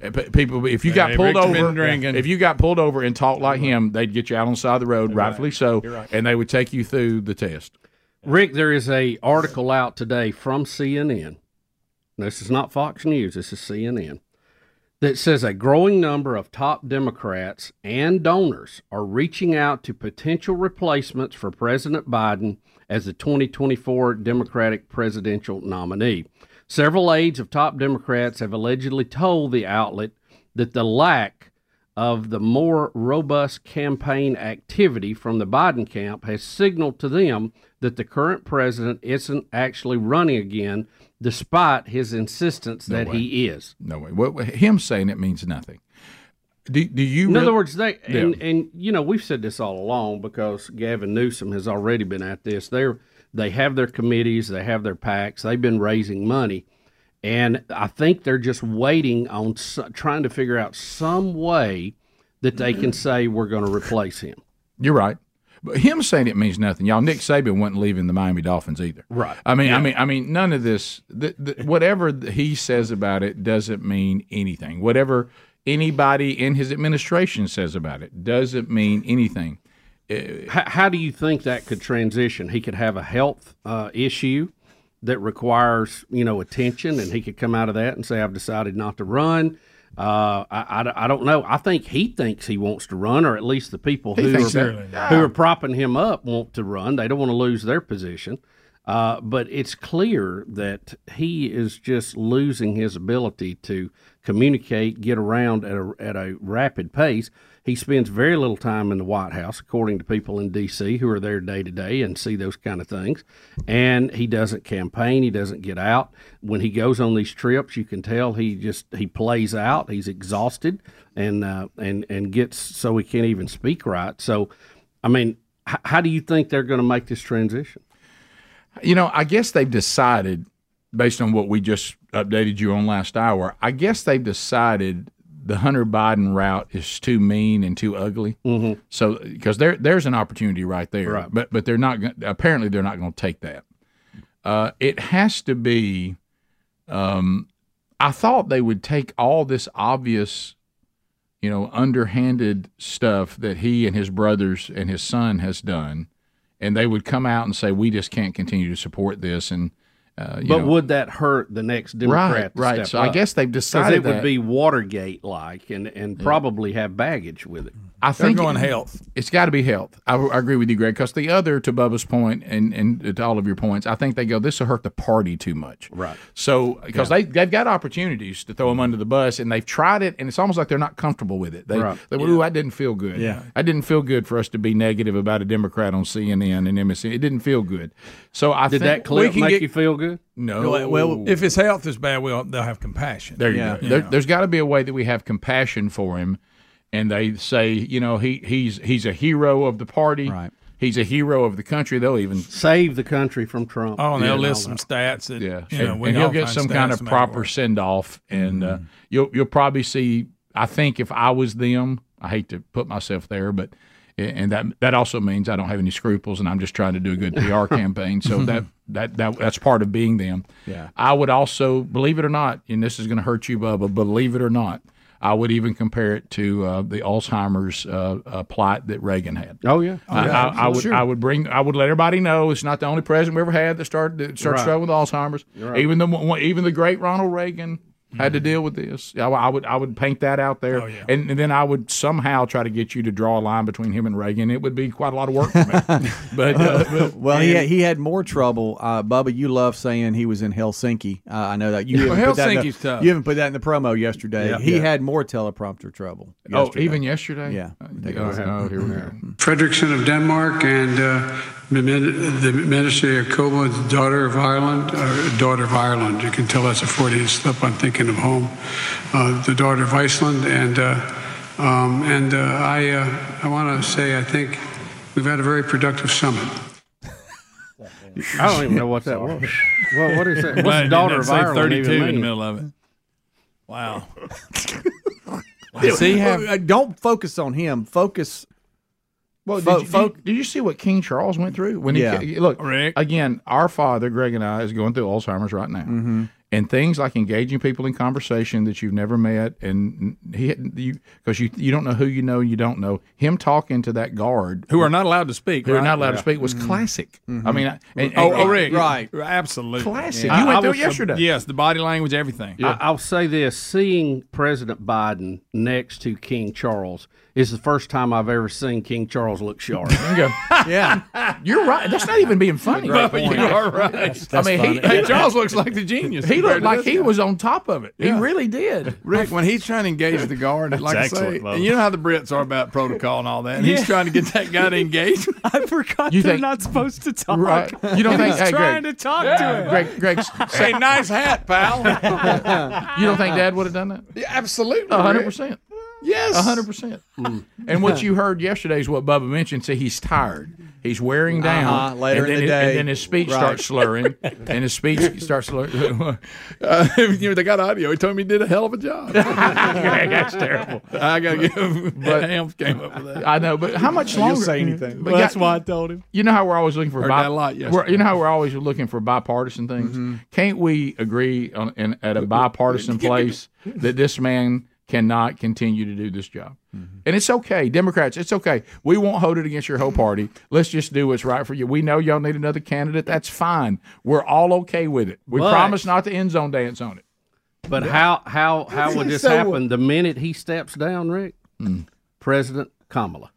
Uh, People, if you got Hey, pulled Rick's over, if you got pulled over and talked like him, they'd get you out on the side of the road, rightfully so, right. and they would take you through the test. Rick, there is a article out today from CNN. This is not Fox News. This is CNN. That says a growing number of top Democrats and donors are reaching out to potential replacements for President Biden as the 2024 Democratic presidential nominee. Several aides of top Democrats have allegedly told the outlet that the lack of the more robust campaign activity from the Biden camp has signaled to them that the current president isn't actually running again, despite his insistence No that way. he is. No way. What, him saying it means nothing. Do, do you? In other words, they Yeah. and, and you know we've said this all along because Gavin Newsom has already been at this. They're they have their committees, they have their PACs, they've been raising money, and I think they're just waiting on s trying to figure out some way that they can say we're going to replace him. You're right. But him saying it means nothing, y'all. Nick Saban wasn't leaving the Miami Dolphins either. Right. I mean, I mean, I mean, none of this. The, the, whatever he says about it doesn't mean anything. Whatever anybody in his administration says about it doesn't mean anything. How, how do you think that could transition? He could have a health uh, issue that requires you know attention, and he could come out of that and say, "I've decided not to run." Uh, I, I, I don't know. I think he thinks he wants to run, or at least the people who are, that. who are propping him up want to run. They don't want to lose their position. Uh, but it's clear that he is just losing his ability to communicate, get around at a, at a rapid pace. He spends very little time in the White House, according to people in D.C. who are there day to day and see those kind of things. And he doesn't campaign. He doesn't get out. When he goes on these trips, you can tell he just he plays out. He's exhausted and uh, and and gets so he can't even speak right. So, I mean, h- how do you think they're going to make this transition? You know, I guess they've decided, based on what we just updated you on last hour, I guess they've decided the Hunter Biden route is too mean and too ugly. Mm-hmm. So, because there there's an opportunity right there, Right. but but they're not. Apparently, they're not going to take that. Uh, it has to be. Um, I thought they would take all this obvious, you know, underhanded stuff that he and his brothers and his son has done, and they would come out and say, "We just can't continue to support this." And uh, But know, would that hurt the next Democrat? Right, right. step So I guess they've decided it would be Watergate like, and and probably have baggage with it. I They're think going it- health. It's got to be health. I, I agree with you, Greg. Because the other, to Bubba's point, and and to all of your points, I think they go. This will hurt the party too much. Right. So because they they've got opportunities to throw them under the bus, and they've tried it, and it's almost like they're not comfortable with it. They, Right. they ooh, I didn't feel good. Yeah. I didn't feel good for us to be negative about a Democrat on CNN and MSN. It didn't feel good. So I Did think that clip can make get- you feel good? no. Well, if his health is bad, well, they'll have compassion. There you Yeah. go. There, there's got to be a way that we have compassion for him, and they say, you know, he he's he's a hero of the party. Right. He's a hero of the country. They'll even Save the country from Trump. Oh, and they'll Yeah, list some stats that yeah, you know, and, we and can he'll get some kind of to make it proper send off, and Mm-hmm. uh, you'll you'll probably see. I think if I was them, I hate to put myself there, but and that that also means I don't have any scruples, and I'm just trying to do a good PR campaign. So that that that that's part of being them. Yeah. I would also believe it or not, and this is going to hurt you, Bubba. Believe it or not, I would even compare it to uh, the Alzheimer's uh, uh, plight that Reagan had. Oh yeah. I, I, I would I would bring I would let everybody know it's not the only president we ever had that started that started Right. struggling with Alzheimer's. Even the even the great Ronald Reagan had to deal with this. I, I would I would paint that out there, Oh, yeah. and, and then I would somehow try to get you to draw a line between him and Reagan. It would be quite a lot of work for me. but, uh, but- Well, he had, he had more trouble. Uh, Bubba, you love saying he was in Helsinki. Uh, I know that you Well, haven't put that in the- tough. You haven't put that in the promo yesterday. Yeah. he Yeah. had more teleprompter trouble. oh, even yesterday, Yeah. Uh, oh, oh, here we go. Frederiksen of Denmark and uh, the Min- the Ministry of Como, daughter of Ireland, uh, daughter of Ireland. You can tell that's a Freudian slip. I'm thinking of home. Uh, the daughter of Iceland, and uh, um, and uh, I uh, I want to say I think we've had a very productive summit. I don't even know what that was. Well, what is that? What's Glad the daughter of Ireland 32 even in the middle of it. Wow. Does he have? Uh, don't focus on him. Focus. Well, Fo- did, you, fo- did, did you see what King Charles went through when Yeah. he look Rick. again? Our father, Greg and I, is going through Alzheimer's right now, Mm-hmm. and things like engaging people in conversation that you've never met, and he because you you don't know who you know, you don't know him talking to that guard Who are not allowed to speak. who are not allowed to speak was classic. I mean, I- and, Oh, and- oh, Rick. right. Absolutely. classic. I- You went I through was- it yesterday. Yes, the body language, everything. I, I'll say this: seeing President Biden next to King Charles is the first time I've ever seen King Charles look sharp. Yeah. You're right. That's not even being funny. But you are right. I mean, he, Hey, Charles looks like the genius. he looked like he guy. was on top of it. He really did. Rick, when he's trying to engage the guard, like I say, and you know how the Brits are about protocol and all that, and he's trying to get that guy to engage. I forgot You they're think- not supposed to talk. Right. You don't And think? he's Hey, trying Greg, to talk to him. Greg, Greg, hey, nice hat, pal. you don't think Dad would have done that? Absolutely. A hundred Rick. percent. Yes. A hundred percent. And what you heard yesterday is what Bubba mentioned. See, he's tired. He's wearing down. Uh-huh, later and in then the his- day. and then his speech Right. starts slurring, and his speech starts slurring. Uh, you know, they got audio. He told me he did a hell of a job. That's terrible. I got to give. But Helms came up with that. I know, but how much longer? You'll say anything. But Well, that's yeah, why I told him. You know how we're always looking for Heard bi- that a lot we're- You know how we're always looking for bipartisan things. Can't we agree on in, at a bipartisan place that this man cannot continue to do this job? Mm-hmm. And it's okay, Democrats. It's okay. We won't hold it against your whole party. Let's just do what's right for you. We know y'all need another candidate. That's fine. We're all okay with it. We But- promise not to end zone dance on it. But how how how would this So- happen the minute he steps down, Rick? Mm. President Kamala.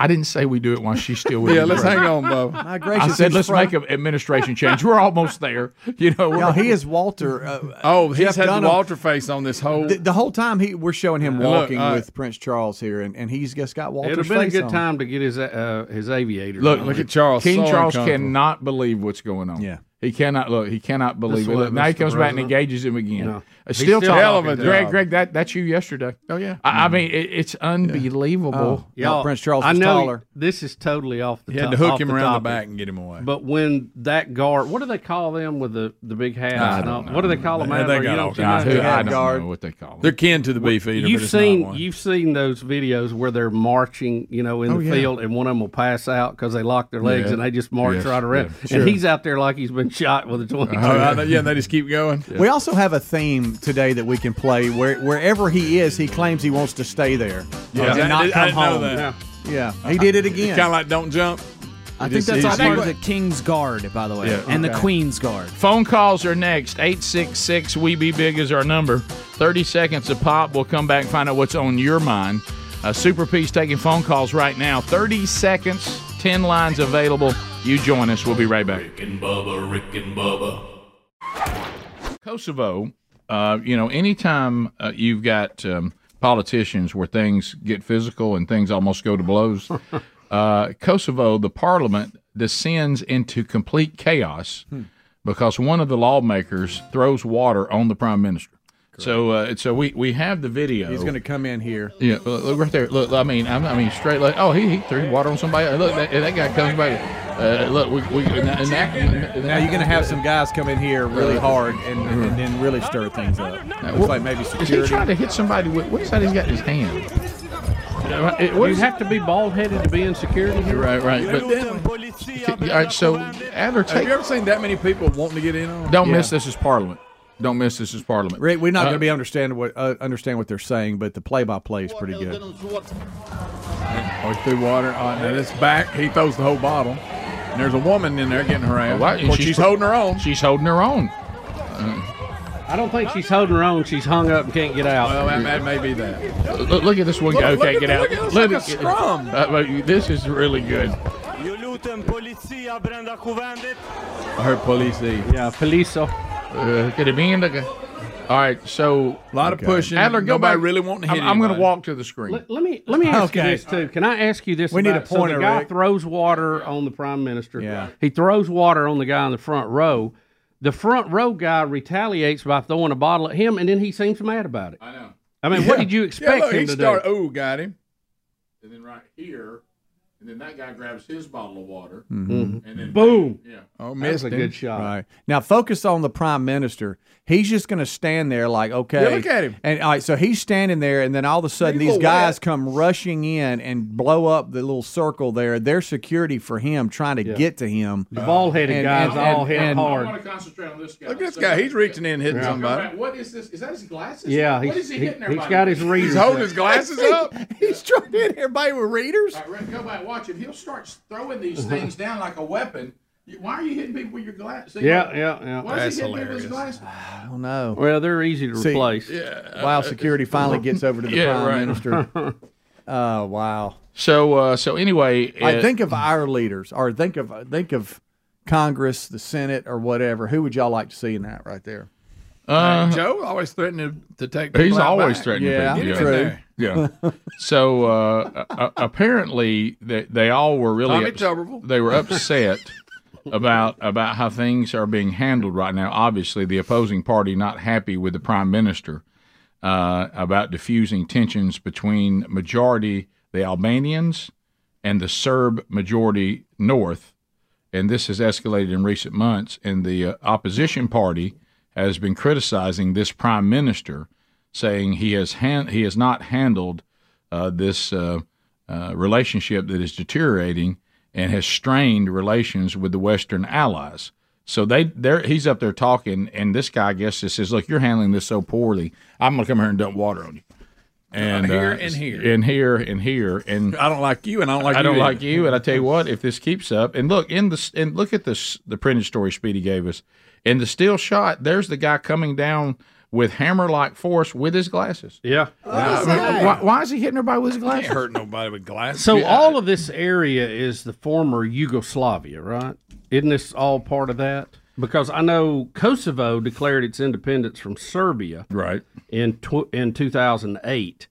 I didn't say we do it while she's still with Yeah, let's hang on, Bo. My I gracious, said let's make an administration change. We're almost there. You know, we're, No, he is Walter. Uh, Oh, he's Jeff had the Dunham. Walter face on this whole. The, the whole time he we're showing him Look, walking all right. with Prince Charles here, and, and he's just got Walter's It'd have been a face good on. time to get his uh, his aviator. Look, on. Look at Charles. King so Charles cannot believe what's going on. Yeah. He cannot look. He cannot believe Just it. Look, now he Mr. comes back and engages him again. No. He's Still, still talking. hell of a Greg. Greg, that that's you yesterday. Oh yeah. I, I mean, it, it's unbelievable. Oh, Y'all, Prince Charles I was know taller. this is totally off the He top. had to hook him the around topic. the back and get him away. But when that guard, what do they call them with the, the big hats? I don't all- know. What do they call them? They- Adler? they got You know all what I'm God, who- I don't guard. know what they call them. They're kin to the beef eater. You've but it's seen not one. you've seen those videos where they're marching, you know, in Oh, the field, and one of them will pass out because they lock their legs and they just march right around, and he's out there like he's been shot with a twenty-two. Oh, I know- yeah, they just keep going. We also have a theme today that we can play where wherever he is, he claims he wants to stay there Yeah. and not I come didn't know home. that. Yeah, he did it again. Kind of like don't jump. I He think just- that's all Part part of the King's Guard, by the way, Yeah. and the Queen's Guard. Phone calls are next. 866 We Be Big is our number. 30 seconds of pop. We'll come back and find out what's on your mind. Uh, Super P's taking phone calls right now. 30 seconds, 10 lines available. You join us. We'll be right back. Rick and Bubba, Rick and Bubba. Kosovo, uh, you know, anytime uh, you've got um, politicians where things get physical and things almost go to blows, uh, Kosovo, the parliament descends into complete chaos because one of the lawmakers throws water on the prime minister. So, uh, so we, we have the video. He's going to come in here. Yeah, look, look right there. Look, I mean, I'm- I mean, straight. Like, oh, he, he threw water on somebody. Look, that, that guy comes back. Uh, look, we, we and that, and that- Now you're going to have some guys come in here really hard and, and then really stir things up. Looks like maybe Is he security. trying to hit somebody with what is that he's got in his hand? Uh, it- what You is- have to be bald headed to be in security here. Right, right. But, all right, so Adler, Have you ever seen that many people wanting to get in on? it? don't Yeah. miss this is Parliament. Don't miss this is Parliament. Rick, we're not Uh, going to be understand what uh, understand what they're saying, but the play-by-play is pretty good. Or Oh, he threw water. Uh, now this back, he throws the whole bottle. And there's a woman in there getting harassed. Why- Of she's she's pr- holding her own. She's holding her own. I don't think she's holding her own. She's hung up and can't get out. Well, that, that may be that. Look, look at this one Look- guy who can't get out. look at this Look like a at- scrum. uh, this is really good. I heard police leave. Yeah, Poliso. Uh, could it be in the? All right, so A lot of pushing. Adler, go Nobody back. really wanting to hit I'm, I'm going to walk to the screen. Let, let me let me ask Okay. you this too. Can I ask you this? We need a pointer, So the guy Rick. throws water on the prime minister. Yeah. He throws water on the guy in the front row. The front row guy retaliates by throwing a bottle at him, and then he seems mad about it. I know. I mean, what did you Yeah, expect look, him he to started. do? Oh, got him. And then right here, and then that guy grabs his bottle of water, Mhm. and then Boom. Yeah. Oh, That was missed a him. good shot. Right now, focus on the prime minister. He's just going to stand there like, okay. Yeah, look at him. And all right, so he's standing there, and then all of a sudden, He's these little guys wet. come rushing in and blow up the little circle there. Their security for him, trying to Yeah. get to him. The bald headed And- guys and- all and- hit and- I hard. want to concentrate on this guy. Look at this So- guy. He's reaching in, hitting Go somebody. back. What is this? Is that his glasses? Yeah, What he's, is he he, hitting has got his with? readers. He's holding his glasses up. He's trying to hit everybody with readers. All right, Rick, go back, watch it. He'll start throwing these uh-huh. things down like a weapon. You- Why are you hitting people with your glasses? Yeah, yeah, yeah. Why is he That's hitting people with his hilarious. glasses? I don't know. Well, they're easy to See, replace. Wow, security finally gets over to the Yeah, prime right. minister. Oh wow! So, uh, so anyway, I think of our leaders, or think of think of Congress, the Senate, or whatever. Who would y'all like to see in that right there? uh, Joe always threatening to, to take. He's out always back. threatening Yeah, people. Get him in there. Yeah. so uh, uh, apparently, they, they all were really Tommy ups- Tuberville. they were upset about about how things are being handled right now. Obviously, the opposing party not happy with the prime minister uh, about diffusing tensions between majority the Albanians and the Serb majority North, and this has escalated in recent months. And the uh, opposition party has been criticizing this prime minister, saying he has han- he has not handled uh, this uh, uh, relationship that is deteriorating and has strained relations with the Western allies. So they, they're, he's up there talking, and this guy, I guess, just says, "Look, you're handling this so poorly. I'm going to come here and dump water on you." and Here uh, and here. and here and here and I don't like you, and I don't like I you don't either. like you. And I tell you what, if this keeps up, and look in the and look at this the printed story Speedy gave us. In the still shot, there's the guy coming down with hammer like force with his glasses. Yeah. why, why is he hitting everybody with his glasses? Can't hurt nobody with glasses. So all of this area is the former Yugoslavia, right? Isn't this all part of that? Because I know Kosovo declared its independence from Serbia, right, in tw- in 2008.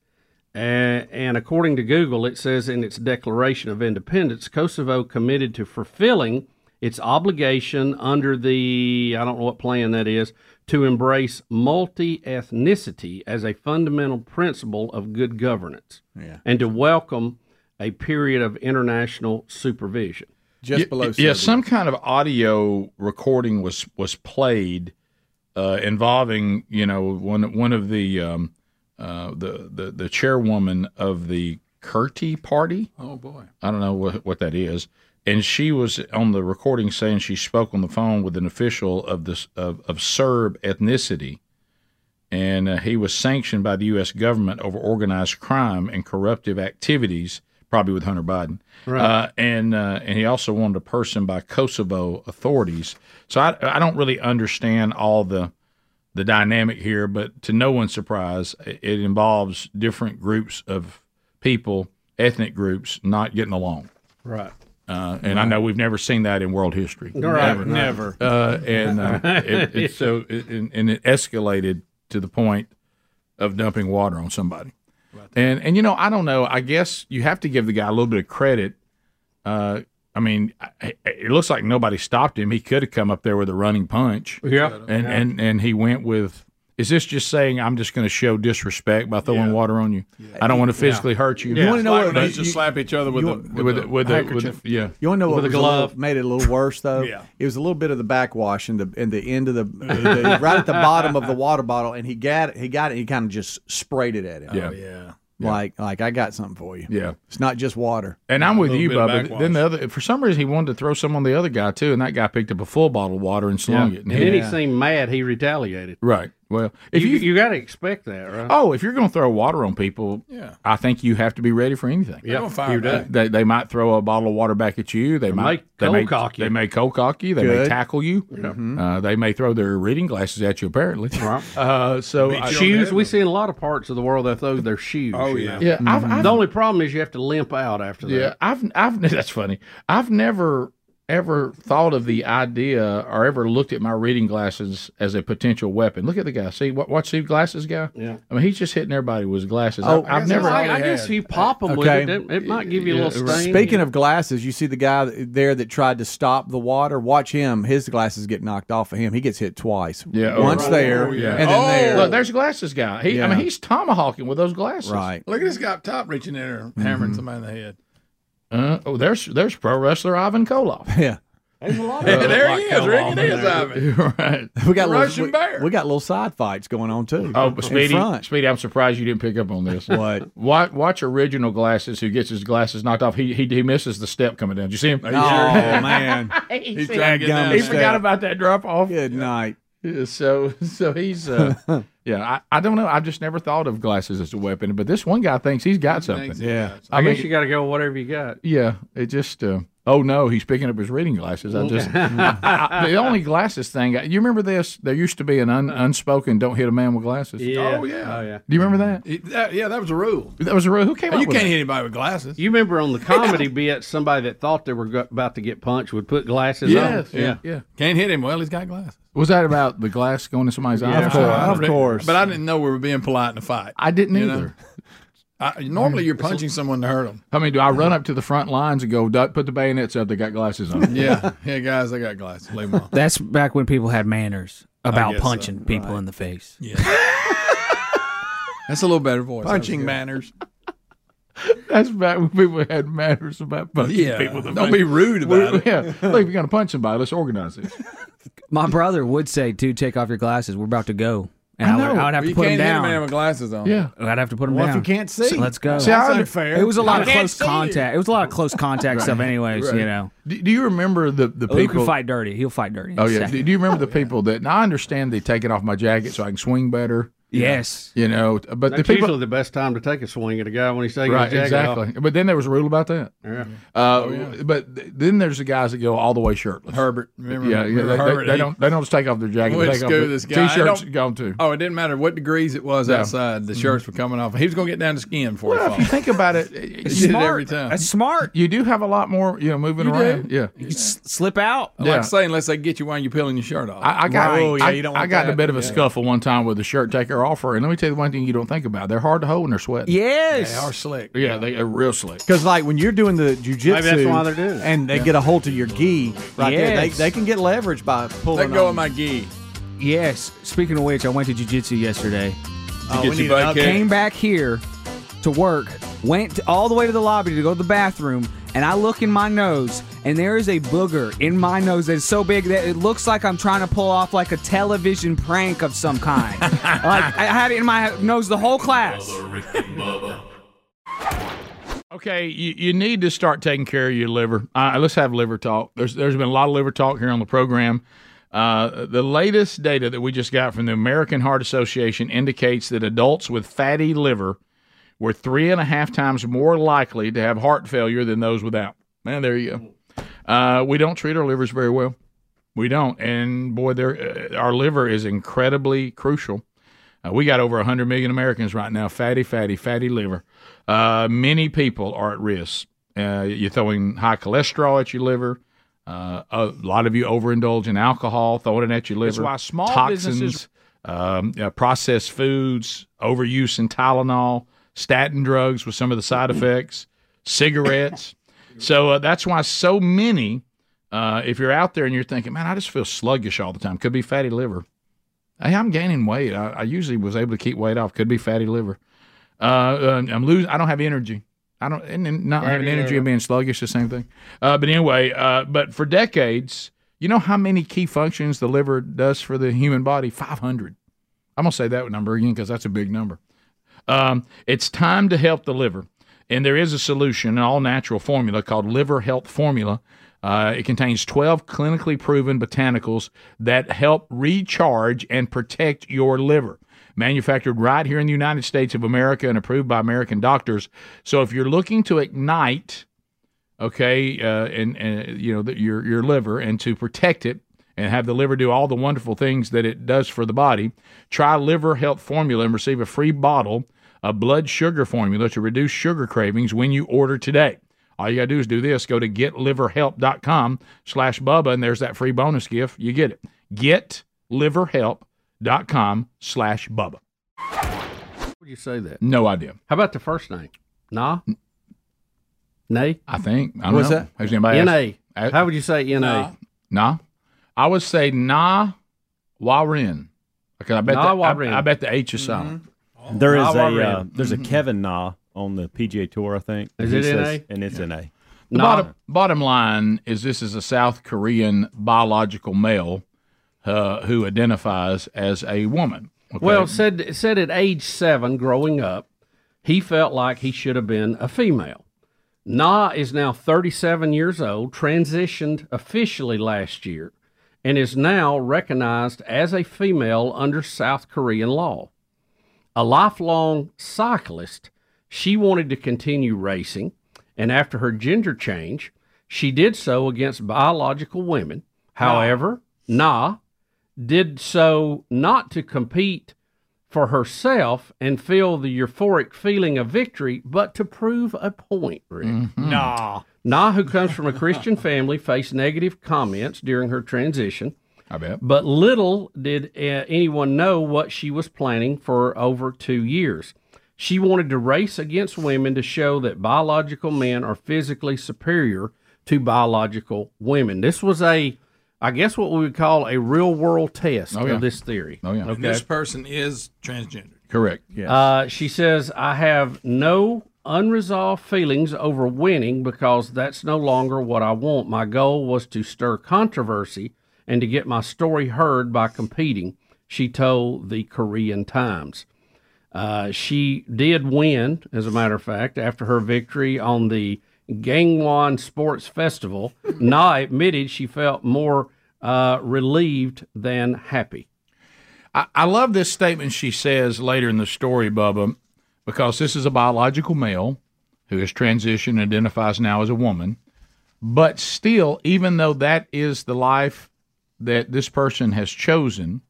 Uh, and according to Google, it says in its Declaration of Independence, Kosovo committed to fulfilling its obligation under the, I don't know what plan that is, to embrace multi ethnicity as a fundamental principle of good governance Yeah. and to welcome a period of international supervision. Just yeah, below Yeah, some kind of audio recording was was played uh, involving you know one one of the um, uh, the, the the chairwoman of the Kurti party. Oh boy. I don't know what what that is. And she was on the recording saying she spoke on the phone with an official of this of, of Serb ethnicity, and uh, he was sanctioned by the U.S. government over organized crime and corruptive activities, probably with Hunter Biden. Right. Uh, and uh, and he also wanted a person by Kosovo authorities. So I I don't really understand all the the dynamic here, but to no one's surprise, it it involves different groups of people, ethnic groups, not getting along. Right. Uh, and I know we've never seen that in world history. Right, Never. Never. Uh, and uh, it, it's so it, and and it escalated to the point of dumping water on somebody. Right. And and you know I don't know. I guess you have to give the guy a little bit of credit. Uh, I mean, it looks like nobody stopped him. He could have come up there with a running punch. Yeah. And and and he went with. Is this just saying I'm just going to show disrespect by throwing water on you? I don't want to physically hurt you. You want to know Like what when they they just slap each other with you- a with with, the- a with the- with yeah. You want to know what With a was little- glove. made it a little worse though? Yeah. It was a little bit of the backwash in the in the end of the, the right at the bottom of the water bottle, and he got it. He got it. He kind of just sprayed it at him. Yeah. Oh, yeah. Like like I got something for you. Yeah. It's not just water. And I'm with you, bit of Bubba. Then the other, for some reason, he wanted to throw some on the other guy too, and that guy picked up a full bottle of water and slung it. And he- then he seemed mad. He retaliated. right. Well, if you you, you, got to expect that, right? oh, if you're going to throw water on people, Yeah. I think you have to be ready for anything. yeah, Don't you do. They, they might throw a bottle of water back at you. They might may they may cold-cock you. They may cold cock you. They may tackle you. Uh, they may throw their reading glasses at you. Apparently, Right. uh, so I- Shoes. We see in a lot of parts of the world that throw their shoes. Oh, you yeah. know. yeah, I've, I've The only problem is you have to limp out after that. Yeah, I've I've that's funny. I've never ever thought of the idea or ever looked at my reading glasses as a potential weapon. Look at the guy. See what watch the glasses guy? Yeah. I mean he's just hitting everybody with his glasses. Oh, I, I've guess never that's all I, I guess had. if you pop them Okay. with it, it, it might give you a little stain. Speaking of glasses, you see the guy there that tried to stop the water. Watch him; his glasses get knocked off of him. He gets hit twice. Yeah, once right. there, Oh, yeah. and then Oh, there. Look, there's glasses guy. He, I mean, he's tomahawking with those glasses. right. Look at this guy up top reaching in there, hammering mm-hmm. somebody in the head. Uh, oh, there's there's pro wrestler Ivan Koloff. Yeah, there he is, Rick. It is Ivan. right. we got Russian little, bear. We, we got little side fights going on too. Oh, but Speedy, front. Speedy, I'm surprised you didn't pick up on this. What? Watch, watch original glasses who gets his glasses knocked off. He he, he misses the step coming down. Did you see him? Oh man! He's trying to get down He the forgot about that drop off. Good night. Yeah, So so he's uh, yeah. I, I don't know. I've just never thought of glasses as a weapon, but this one guy thinks he's got something. Yeah. I, I guess mean- you got to go with whatever you got. Yeah, it just. Uh, oh no, he's picking up his reading glasses. I just I, I, the only glasses thing. You remember this? There used to be an un, unspoken "Don't hit a man with glasses." Yeah. Oh, yeah. Oh yeah. Do you remember that? It- that- yeah, that was a rule. That was a rule. Who came up You with can't that? hit anybody with glasses. You remember on the comedy bit, somebody that thought they were go- about to get punched would put glasses Yes. on. Yeah. Yeah. Can't hit him. Well, he's got glasses. Was that about the glass going in somebody's eye? Of course, of course. But I didn't know we were being polite in the fight. I didn't You know? Either. I, normally, you're punching someone to hurt them. I mean, do I run up to the front lines and go, "Duck, put the bayonets up? They got glasses on. Yeah, yeah, guys, they got glasses. Leave them on. That's back when people had manners about guess so. punching people in the face. Yeah, that's a little better voice. Punching manners. That's back when people had manners about punching Yeah, people. in the don't face. be rude about it. Yeah, look, if you're gonna punch somebody, let's organize it. My brother would say, "Dude, take off your glasses. We're about to go." And I I, would, know. I would have You to put him can't hit a man down. with glasses on. Yeah, I'd have to put him Well, down. if you can't see, So let's go. See, I That's under- unfair. It was a lot I of can't close see you. contact. It was a lot of close contact stuff, anyways. Right. You know, Do, do you remember the the oh, Luke people? can fight dirty. He'll fight dirty. in Oh yeah. second. Do, do you remember the oh, people that? Now I understand they take it off my jacket so I can swing better. Yes. You know, but That's the people. usually the best time to take a swing at a guy when he's taking Right, his jacket exactly. off. But then there was a rule about that. Yeah. Uh, Oh, yeah. But then there's the guys that go all the way shirtless. Herbert, remember- yeah, yeah. remember They, they- Herbert, they he- don't. They don't just take off their jacket. Went They to take off school their with this guy. I T-shirts don't- gone too. Oh, it didn't matter what degrees it was Yeah. outside. The shirts were coming off. He was going to get down to skin before Well, he if you think about it, He it's did it smart. every time. That's smart. You do have a lot more, you know, moving You do. around. Yeah. You can s- slip out. Like I say, unless they get you while you're peeling your shirt off. I, I got, Oh, yeah, I, you don't I got in a bit of a scuffle one time with a shirt taker offer, and let me tell you one thing you don't think about: they're hard to hold when they're sweating. Yes. They are slick. Yeah, they are real slick. Because like when you're doing the jujitsu, Maybe that's why they're doing and they get a hold of your gi right there, they, they can get leverage by pulling. Let go on of my gi. Yes. Speaking of which, I went to jujitsu yesterday. Oh, we get need your an butt update. Came back here to work, went to- all the way to the lobby to go to the bathroom, and I look in my nose, and there is a booger in my nose that is so big that it looks like I'm trying to pull off like a television prank of some kind. like I had it in my nose the whole class. Bubba, Rick and Bubba. Okay, you, you need to start taking care of your liver. Uh, let's have liver talk. There's there's been a lot of liver talk here on the program. Uh, the latest data that we just got from the American Heart Association indicates that adults with fatty liver were three and a half times more likely to have heart failure than those without. Man, there you go. Uh, we don't treat our livers very well. We don't, and boy, there uh, our liver is incredibly crucial. Uh, we got over 100 million Americans right now, fatty, fatty, fatty liver. Uh, many people are at risk. Uh, you're throwing high cholesterol at your liver. Uh, a lot of you overindulge in alcohol, throwing it at your liver. That's why small toxins, businesses- um, uh, processed foods, overuse in Tylenol, statin drugs with some of the side effects, cigarettes. So uh, that's why so many. Uh, if you're out there and you're thinking, man, I just feel sluggish all the time, could be fatty liver. Hey, I'm gaining weight. I, I usually was able to keep weight off. Could be fatty liver. Uh, uh, I'm losing. I don't have energy. I don't. And not having energy liver. and being sluggish, the same thing. Uh, but anyway, uh, but for decades, you know how many key functions the liver does for the human body? Five hundred. I'm gonna say that number again because that's a big number. Um, it's time to help the liver, and there is a solution, an all natural formula called Liver Health Formula. Uh, it contains 12 clinically proven botanicals that help recharge and protect your liver. Manufactured right here in the United States of America and approved by American doctors. So if you're looking to ignite, okay, uh, and, and you know the, your your liver and to protect it and have the liver do all the wonderful things that it does for the body, try Liver Health Formula and receive a free bottle of blood sugar formula to reduce sugar cravings when you order today. All you got to do is do this. Go to getliverhelp.com slash Bubba, and there's that free bonus gift. You get it. Getliverhelp.com slash Bubba. How would you say that? No idea. How about the first name? Nah? Nay? I think. I don't What's know. that? Has anybody N-A. Uh, How would you say N-A? Nah. Nah. I would say nah, Warren. Because I bet Na the, I- I, bet the H is silent. There is a uh, there's a Kevin Na on the PGA Tour, I think. Is it says- NA? And it's NA. The bottom, bottom line is this is a South Korean biological male uh, who identifies as a woman. Okay? Well, said said at age seven, growing up, he felt like he should have been a female. Na is now 37 years old, transitioned officially last year, and is now recognized as a female under South Korean law. A lifelong cyclist, she wanted to continue racing, and after her gender change, she did so against biological women. However, Na did so not to compete for herself and feel the euphoric feeling of victory, but to prove a point, Rick. Mm-hmm. Nah. Na, who comes from a Christian family, faced negative comments during her transition. I bet. But little did uh, anyone know what she was planning for over two years. She wanted to race against women to show that biological men are physically superior to biological women. This was a, I guess, what we would call a real world test Oh, yeah. of this theory. Oh, yeah. And This person is transgender. Correct. Uh, she says, I have no unresolved feelings over winning because that's no longer what I want. My goal was to stir controversy and to get my story heard by competing, she told the Korean Times. Uh, she did win, as a matter of fact, after her victory on the Gangwon Sports Festival. Na admitted she felt more uh, relieved than happy. I, I love this statement she says later in the story, Bubba, because this is a biological male who has transitioned and identifies now as a woman. But still, even though that is the life that this person has chosen,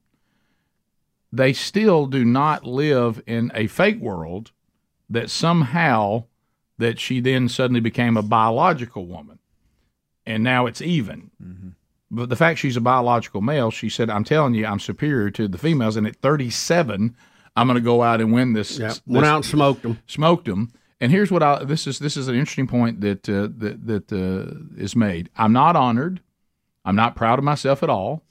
they still do not live in a fake world that somehow that she then suddenly became a biological woman and now it's even. But the fact she's a biological male, she said, "I'm telling you, I'm superior to the females." And at 37, I'm going to go out and win this. Yeah, this- went out and smoked them. Smoked them. And here's what I this is this is an interesting point that uh, that that uh, is made. I'm not honored. I'm not proud of myself at all.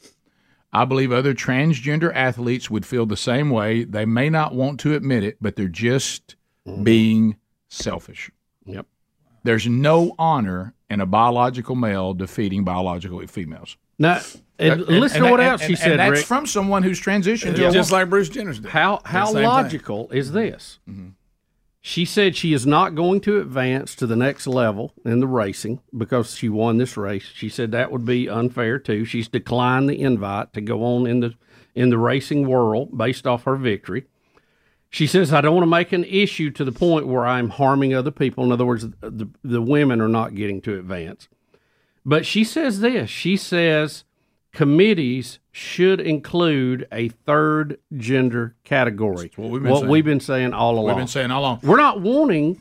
I believe other transgender athletes would feel the same way. They may not want to admit it, but they're just mm-hmm. being selfish. Yep. There's no honor in a biological male defeating biological females. Now, and uh, listen to what else she said, that's Rick. from someone who's transitioned to a just woman. like Bruce Jenner's did. How how Same thing. logical is this? Mm-hmm. She said she is not going to advance to the next level in the racing because she won this race. She said that would be unfair too. She's declined the invite to go on in the in the racing world based off her victory. She says I don't want to make an issue to the point where I'm harming other people. In other words, the the women are not getting to advance. But she says this. She says committees should include a third gender category. what we've been saying. we've been saying all along. We've been saying all along. We're not wanting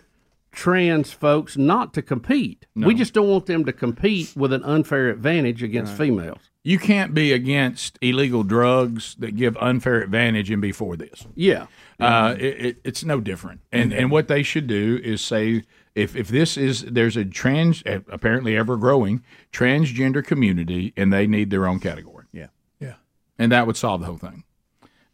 trans folks not to compete. We just don't want them to compete with an unfair advantage against females. You can't be against illegal drugs that give unfair advantage and be for this. Yeah. Uh, it, it, it's no different. And and what they should do is say if if this is there's a trans apparently ever growing transgender community and they need their own category. Yeah. Yeah. And that would solve the whole thing.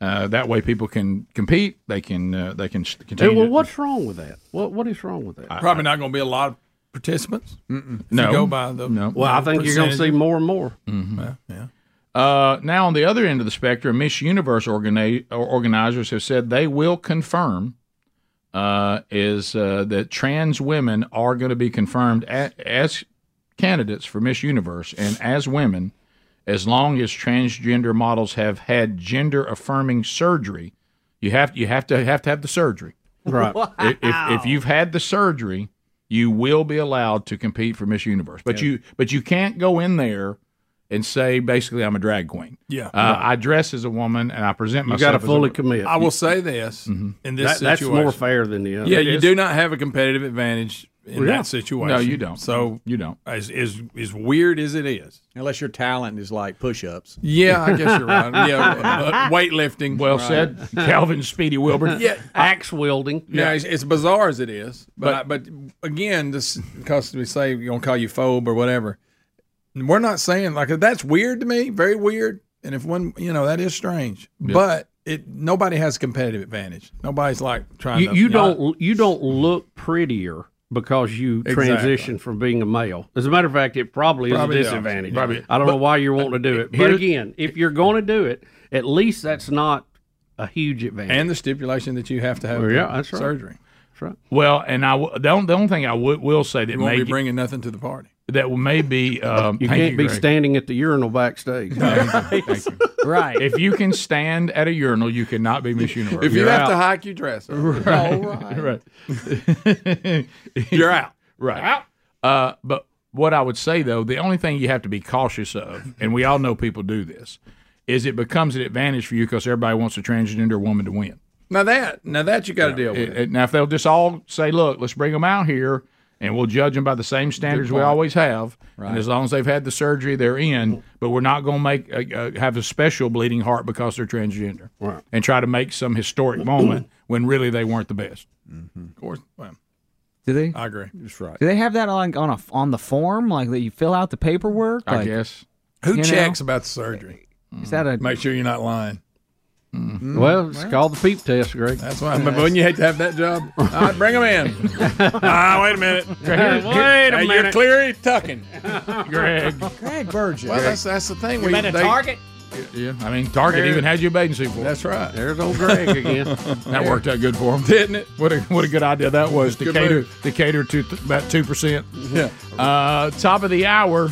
Uh, that way, people can compete. They can uh, they can s- Hey, continue. well, to- what's wrong with that? What what is wrong with that? Probably not going to be a lot of participants. If No. you go by the No. well, I think you're going to see more and more. Yeah, yeah. Uh, now, on the other end of the spectrum, Miss Universe organi- organizers have said they will confirm uh, is uh, that trans women are going to be confirmed a- as candidates for Miss Universe and as women, as long as transgender models have had gender affirming surgery. You have you have to have to have the surgery. Right. If, if, if you've had the surgery, you will be allowed to compete for Miss Universe. But you but you can't go in there and say basically I'm a drag queen. Yeah. uh, I dress as a woman and I present myself. You myself. got to as a- fully commit. I will say this in this That- that's more fair than the other. Yeah, you do not have a competitive advantage in Yeah. that situation. No, you don't. So you don't. As, as as weird as it is. Unless your talent is like push-ups. Yeah, I guess you're right. Yeah, uh, weightlifting. Well Right. said, Calvin Speedy Wilbur. Yeah, Axe wielding. Yeah, it's, it's bizarre as it is, but I, but again, this because we say we're gonna call you phobe or whatever. We're not saying like that's weird to me, very weird. And if one, you know, that is strange, but it nobody has a competitive advantage. Nobody's like trying You, to. you don't you don't look prettier because you Exactly. transition from being a male. As a matter of fact, it probably, Probably is a disadvantage. Probably. I don't know why you're wanting to do it, but Here- again, if you're going to do it, at least that's not a huge advantage. and the stipulation that you have to have Well, yeah, the that's right. surgery. That's right. Well, and I w- the only, the only thing I would will say that You won't may be bringing nothing to the party. That may be um, You can't be Greg. standing at the urinal backstage. Thank you. Right. If you can stand at a urinal, you cannot be Miss Universe. If you You're have out. to hike, you dress. right, right. You're out. Right. Uh, but what I would say though, the only thing you have to be cautious of, and we all know people do this, is it becomes an advantage for you because everybody wants a transgender woman to win. Now that now that you got to deal with. It- it- now, if they'll just all say, "Look, let's bring them out here, and we'll judge them by the same standards we always have, Right. and as long as they've had the surgery, they're in. But we're not going to make uh, uh, have a special bleeding heart because they're transgender, Right. and try to make some historic moment when really they weren't the best. Of course, well, Do they? I agree. That's right. Do they have that on on a on the form like that you fill out the paperwork? I guess. Who You know? checks about the surgery? Is that a Make sure you're not lying. Well, it's called the peep test, Greg. That's why. But wouldn't you hate to have that job? All right, bring them in. ah, wait a minute. Wait a Hey, You're minute. clearly tucking. Greg. Greg Burgess. Well, that's that's the thing. you been at they- Target? Yeah, I mean, Target even had you a bathing suit for. That's right. There's old Greg again. That worked out good for him, Didn't it? What a what a good idea that was to Good cater move. to cater to th- about two percent. Yeah. Uh, top of the hour.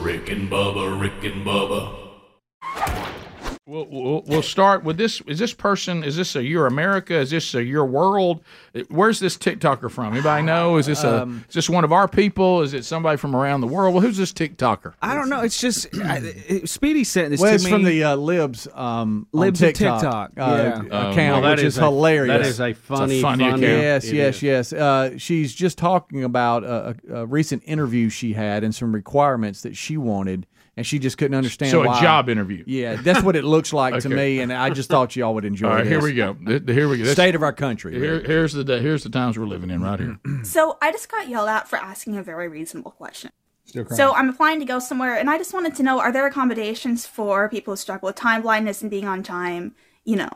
Rick and Bubba, Rick and Bubba. We'll, we'll, we'll start with this. Is this person? Is this a your America? Is this a your world? Where's this TikToker from? Anybody know? Is this a Um, is this one of our people? Is it somebody from around the world? Well, who's this TikToker? I don't know. It's just I, Speedy sent this Well, to it's me. from the uh, Libs um, Libs of TikTok, TikTok, uh, yeah. Oh, account, well, that which is is a- hilarious. that is a It's a funny, funny funny- account. Yes, It yes, is. yes. Uh, she's just talking about a, a, a recent interview she had and some requirements that she wanted, and she just couldn't understand. So a job interview. Yeah, that's what it looks like to me, and I just thought y'all would enjoy. All right, here we go. Here we go. This- State of our country. Here, here's the day- here's the times we're living in right here. So I just got yelled at for asking a very reasonable question. So I'm applying to go somewhere, and I just wanted to know: Are there accommodations for people who struggle with time blindness and being on time? You know.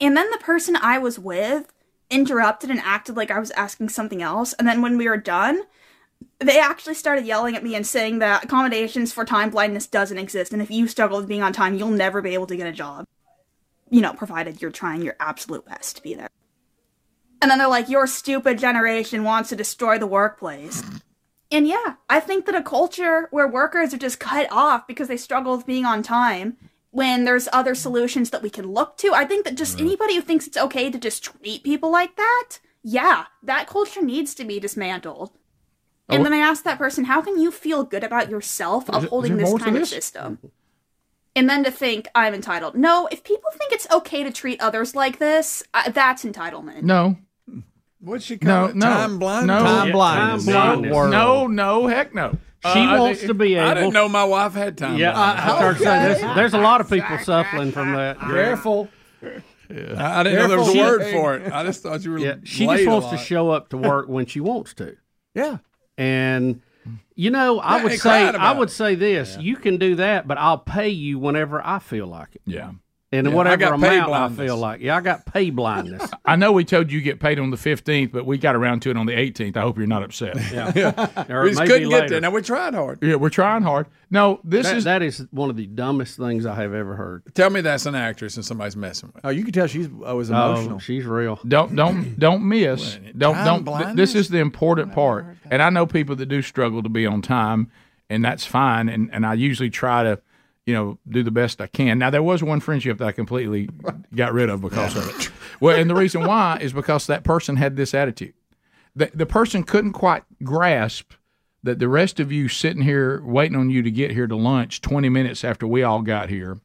And then the person I was with interrupted and acted like I was asking something else. And then when we were done, they actually started yelling at me and saying that accommodations for time blindness doesn't exist, and if you struggle with being on time, you'll never be able to get a job. You know, provided you're trying your absolute best to be there. And then they're like, your stupid generation wants to destroy the workplace. And yeah, I think that a culture where workers are just cut off because they struggle with being on time, when there's other solutions that we can look to, I think that just anybody who thinks it's okay to just treat people like that, yeah, that culture needs to be dismantled. And Oh, then I asked that person, how can you feel good about yourself Is it- is upholding this kind of this? system? And then to think I'm entitled. No, if people think it's okay to treat others like this, uh, that's entitlement. No. What's she call No, it? no, Time blind? no, Time blindness. blind. No, no, no, heck no. She Uh, wants think- to be able. I didn't know my wife had time. Yeah, I, I started to say there's, there's a lot of people suffering from that. Careful. I, I didn't know there was a word for it. I just thought you were. Yeah, she late just a wants to show up to work when she wants to. Yeah. And you know, I would say I would say this: you can do that, but I'll pay you whenever I feel like it. Yeah. And Yeah, I whatever got pay amount I feel like. Yeah, I got pay blindness. I know we told you you get paid on the 15th, but we got around to it on the 18th. I hope you're not upset. Yeah. Or we just couldn't get there. Now we tried hard. Yeah, we're trying hard. No, this That- is that is one of the dumbest things I have ever heard. Tell me that's an actress and somebody's messing with. Oh, you can tell she's I was Oh, emotional. she's real. Don't don't don't miss. Don't don't. blindness? this is the important part. And I know people that do struggle to be on time, and that's fine. And and I usually try to, you know, do the best I can. Now there was one friendship that I completely got rid of because of it. Well, and the reason why is because that person had this attitude. The the person couldn't quite grasp that the rest of you sitting here waiting on you to get here to lunch 20 minutes after we all got here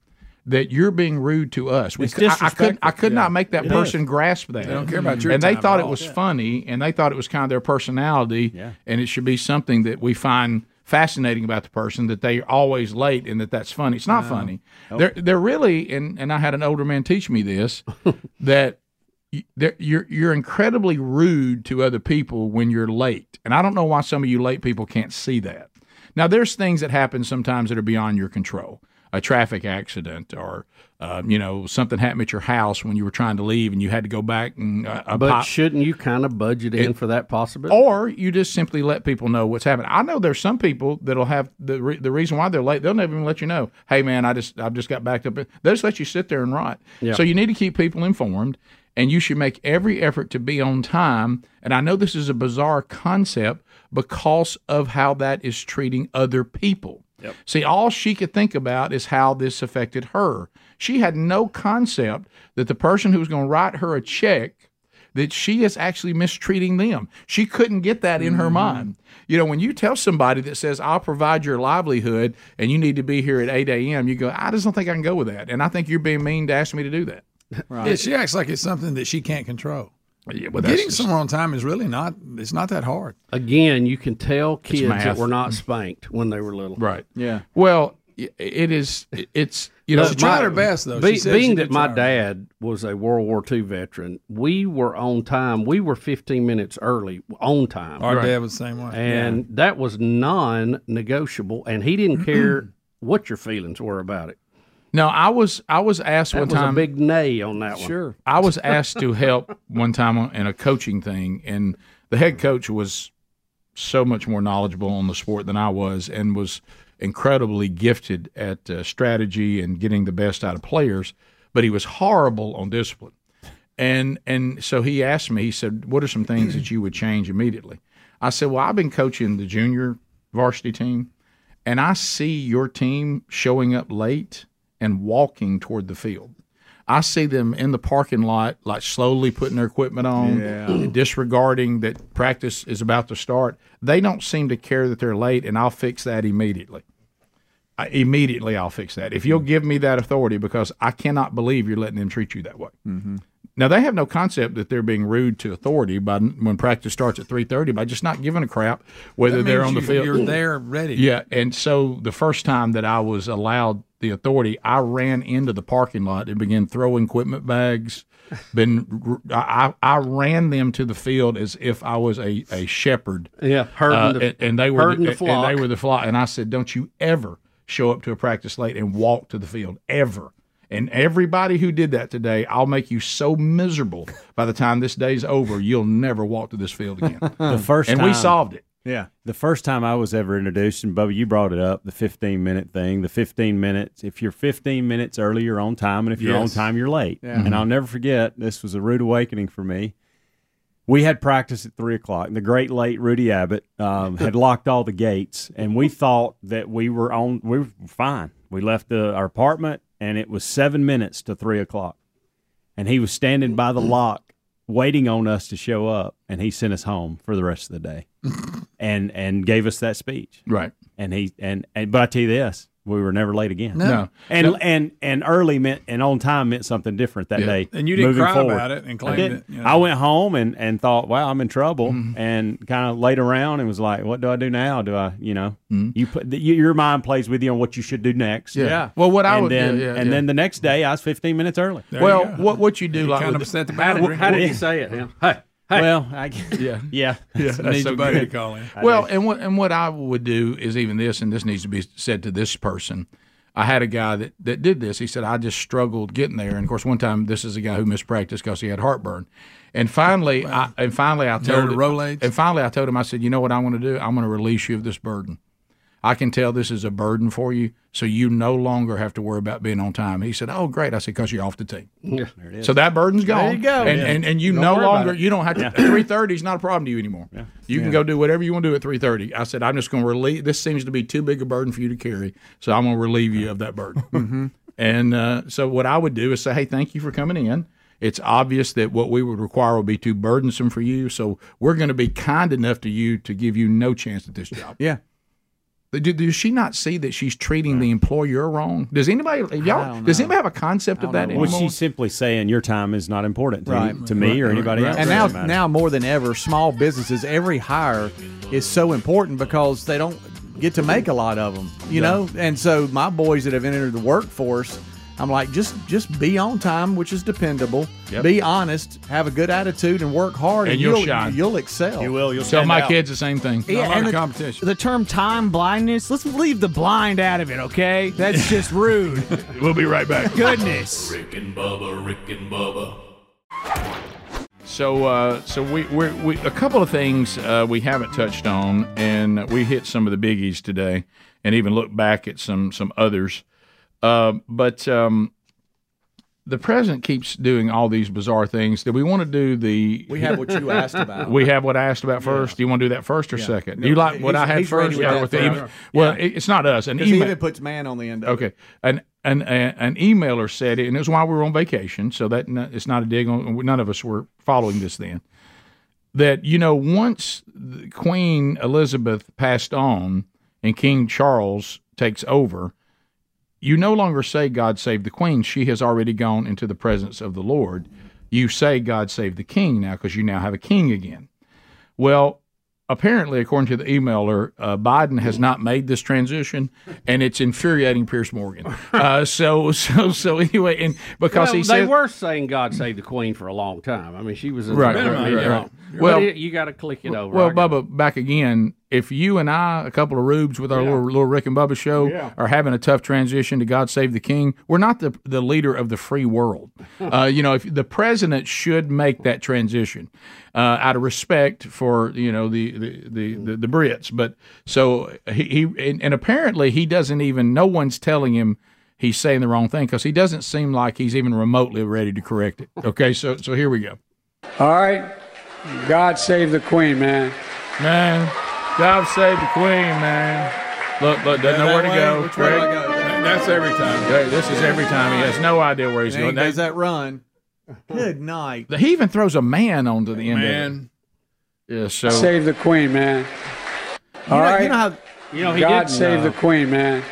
that you're being rude to us. We, I, I could I could not make that It person is. grasp that. They don't care about your And they thought it was Yeah. funny and they thought it was kind of their personality Yeah. and it should be something that we find fascinating about the person that they're always late and that that's funny. It's not No. funny. Nope. They're they're really and and I had an older man teach me this that you're you're incredibly rude to other people when you're late, and I don't know why some of you late people can't see that. Now, there's things that happen sometimes that are beyond your control, a traffic accident, or uh, you know something happened at your house when you were trying to leave and you had to go back and uh, But pop- shouldn't you kind of budget in It- for that possibility? or you just simply let people know what's happening. I know there's some people that'll have the re- the reason why they're late. They'll never even let you know. Hey man, I just I've just got backed up. They'll just let you sit there and rot Yeah. So you need to keep people informed, and you should make every effort to be on time. And I know this is a bizarre concept because of how that is treating other people. See, all she could think about is how this affected her. She had no concept that the person who was going to write her a check that she is actually mistreating them. She couldn't get that in her mm-hmm. mind. You know, when you tell somebody that says, I'll provide your livelihood and you need to be here at 8 a.m., you go, I just don't think I can go with that. And I think you're being mean to ask me to do that. Yeah, she acts like it's something that she can't control. Yeah, well, Getting just- someone on time is really not. It's not that hard. Again, you can tell kids that were not spanked when they were little. Right. Yeah. Well, it is, it's, you know, But my- be- She said being she that my dad was a World War II veteran, we were on time. We were 15 minutes early on time. Our dad was the same way. And that was non negotiable. And he didn't care what your feelings were about it. No, I was I was asked That one was a time. big nay on that one. Sure, I was asked to help one time in a coaching thing, and the head coach was so much more knowledgeable on the sport than I was, and was incredibly gifted at uh, strategy and getting the best out of players. But he was horrible on discipline, and and so he asked me. He said, "What are some things that you would change immediately?" I said, "Well, I've been coaching the junior varsity team, and I see your team showing up late." And walking toward the field. I see them in the parking lot, like slowly putting their equipment on, Yeah. disregarding that practice is about to start. They don't seem to care that they're late, and I'll fix that immediately. I, immediately, I'll fix that. If you'll give me that authority, because I cannot believe you're letting them treat you that way. Mm-hmm. Now they have no concept that they're being rude to authority by when practice starts at three thirty by just not giving a crap whether they're on the you- field. you're there ready. Yeah, and so the first time that I was allowed the authority, I ran into the parking lot and began throwing equipment bags. Been I, I ran them to the field as if I was a, a shepherd. Yeah, herding Uh, the- and, and they were herding the and they were the flock. And I said, "Don't you ever show up to a practice late and walk to the field ever." And everybody who did that today, I'll make you so miserable by the time this day's over, you'll never walk to this field again. the first and time, we solved it. Yeah. The first time I was ever introduced, and Bubba, you brought it up, the 15 minute thing. The 15 minutes, if you're 15 minutes early, you're on time, and if you're on time, you're late. Yeah. And I'll never forget, this was a rude awakening for me. We had practice at three o'clock. And the great late Rudy Abbott um, had locked all the gates, and we thought that we were on. We were fine. We left the, our apartment, and it was seven minutes to three o'clock, and he was standing by the lock, waiting on us to show up, and he sent us home for the rest of the day, and and gave us that speech. Right. And he and, and but I tell you this, we were never late again. No. No. And No. and and early meant and on time meant something different that Yeah. day. And you didn't moving cry forward. about it and I claim didn't. you know. I went home and and thought, wow, I'm in trouble, Mm-hmm. and kind of laid around and was like, what do I do now? Do I, you know, Mm-hmm. you put the, your mind plays with you on what you should do next. Yeah. Yeah. Well, what I and would- yeah, then yeah, and yeah. then the next day I was 15 minutes early. well, what what you do like kind with of set the How did, boundary. how did he say it? Him? Hey, hey. Well, I, yeah, yeah, yeah. I That's need so somebody to call in. Well, and what and what I would do is even this, and this needs to be said to this person. I had a guy that, that did this. He said I just struggled getting there, and of course, one time this is a guy who mispracticed because he had heartburn, and finally, I, and finally, I told the him, Rolaids? and finally, I told him, I said, you know what I'm going to do? I'm going to release you of this burden. I can tell this is a burden for you, so you no longer have to worry about being on time. He said, "Oh, great!" I said, "Because you're off the team." Yeah. So that burden's gone. you go. And Yeah. and, and you Don't no longer you don't have to. Three thirty is not a problem to you anymore. Yeah. You can go do whatever you want to do at three thirty. I said, I'm just going to relieve. This seems to be too big a burden for you to carry, so I'm going to relieve you of that burden. Mm-hmm. And uh, so what I would do is say, hey, thank you for coming in. It's obvious that what we would require would be too burdensome for you, so we're going to be kind enough to you to give you no chance at this job. Yeah. But do- Does she not see that she's treating the employer wrong? Does anybody y'all? Does anybody have a concept of that anymore? Well, she's simply saying your time is not important to, Right. to me or anybody else. And now, now more than ever, small businesses, every hire is so important because they don't get to make a lot of them, you Yeah. know. And so my boys that have entered the workforce, I'm like, just just be on time, which is dependable. Yep. Be honest, have a good attitude, and work hard, And you'll you'll shine. You'll excel. You will. You'll Tell my out. kids the same thing. Yeah, and the, competition. the term time blindness, let's leave the blind out of it, okay? That's just rude. We'll be right back. Goodness. Rick and Bubba, Rick and Bubba. So, uh, so we, we're, we a couple of things uh, we haven't touched on, and we hit some of the biggies today, and even looked back at some some others. Uh, but um, the president keeps doing all these bizarre things. Do we want to do the? We have what you asked about. We have what I asked about first. Do you want to do that first or Yeah. second? No, you like what he's- I had first? Yeah, with the first. email. Well, Yeah. it's not us. An Because he email. even puts man on the end Okay, it. an an, an emailer said it, and it was while we were on vacation, so that it's not a dig on. None of us were following this then. That you know, once Queen Elizabeth passed on and King Charles takes over, you no longer say God save the Queen. She has already gone into the presence of the Lord. You say God save the King now because you now have a king again. Well, apparently, according to the emailer, uh, Biden has not made this transition, and it's infuriating Piers Morgan. Uh, so, so, so anyway, and because well, he they said, were saying God save the Queen for a long time. I mean, she was in Right, right, right, right. Well, Well- you got to click it over. Well, I Bubba, back again. If you and I, a couple of rubes with our Yeah. little, little Rick and Bubba show, Yeah. are having a tough transition to God Save the King, we're not the the leader of the free world. uh, you know, if the president should make that transition uh, out of respect for you know the the, the, the, the Brits, but so he, he and, and apparently he doesn't even. No one's telling him he's saying the wrong thing because he doesn't seem like he's even remotely ready to correct it. Okay, so so here we go. All right. God save the Queen, man. Man, God save the Queen, man. Look, look, doesn't know where to go. Which way do I go? That's every time. Yeah, This is every time. He has no idea where he's And he going. does that run. Good night. He even throws a man onto the end of Man. it. Yeah, so Save the queen, man. You know, right. you know how You know, he God didn't, save uh, the queen, man.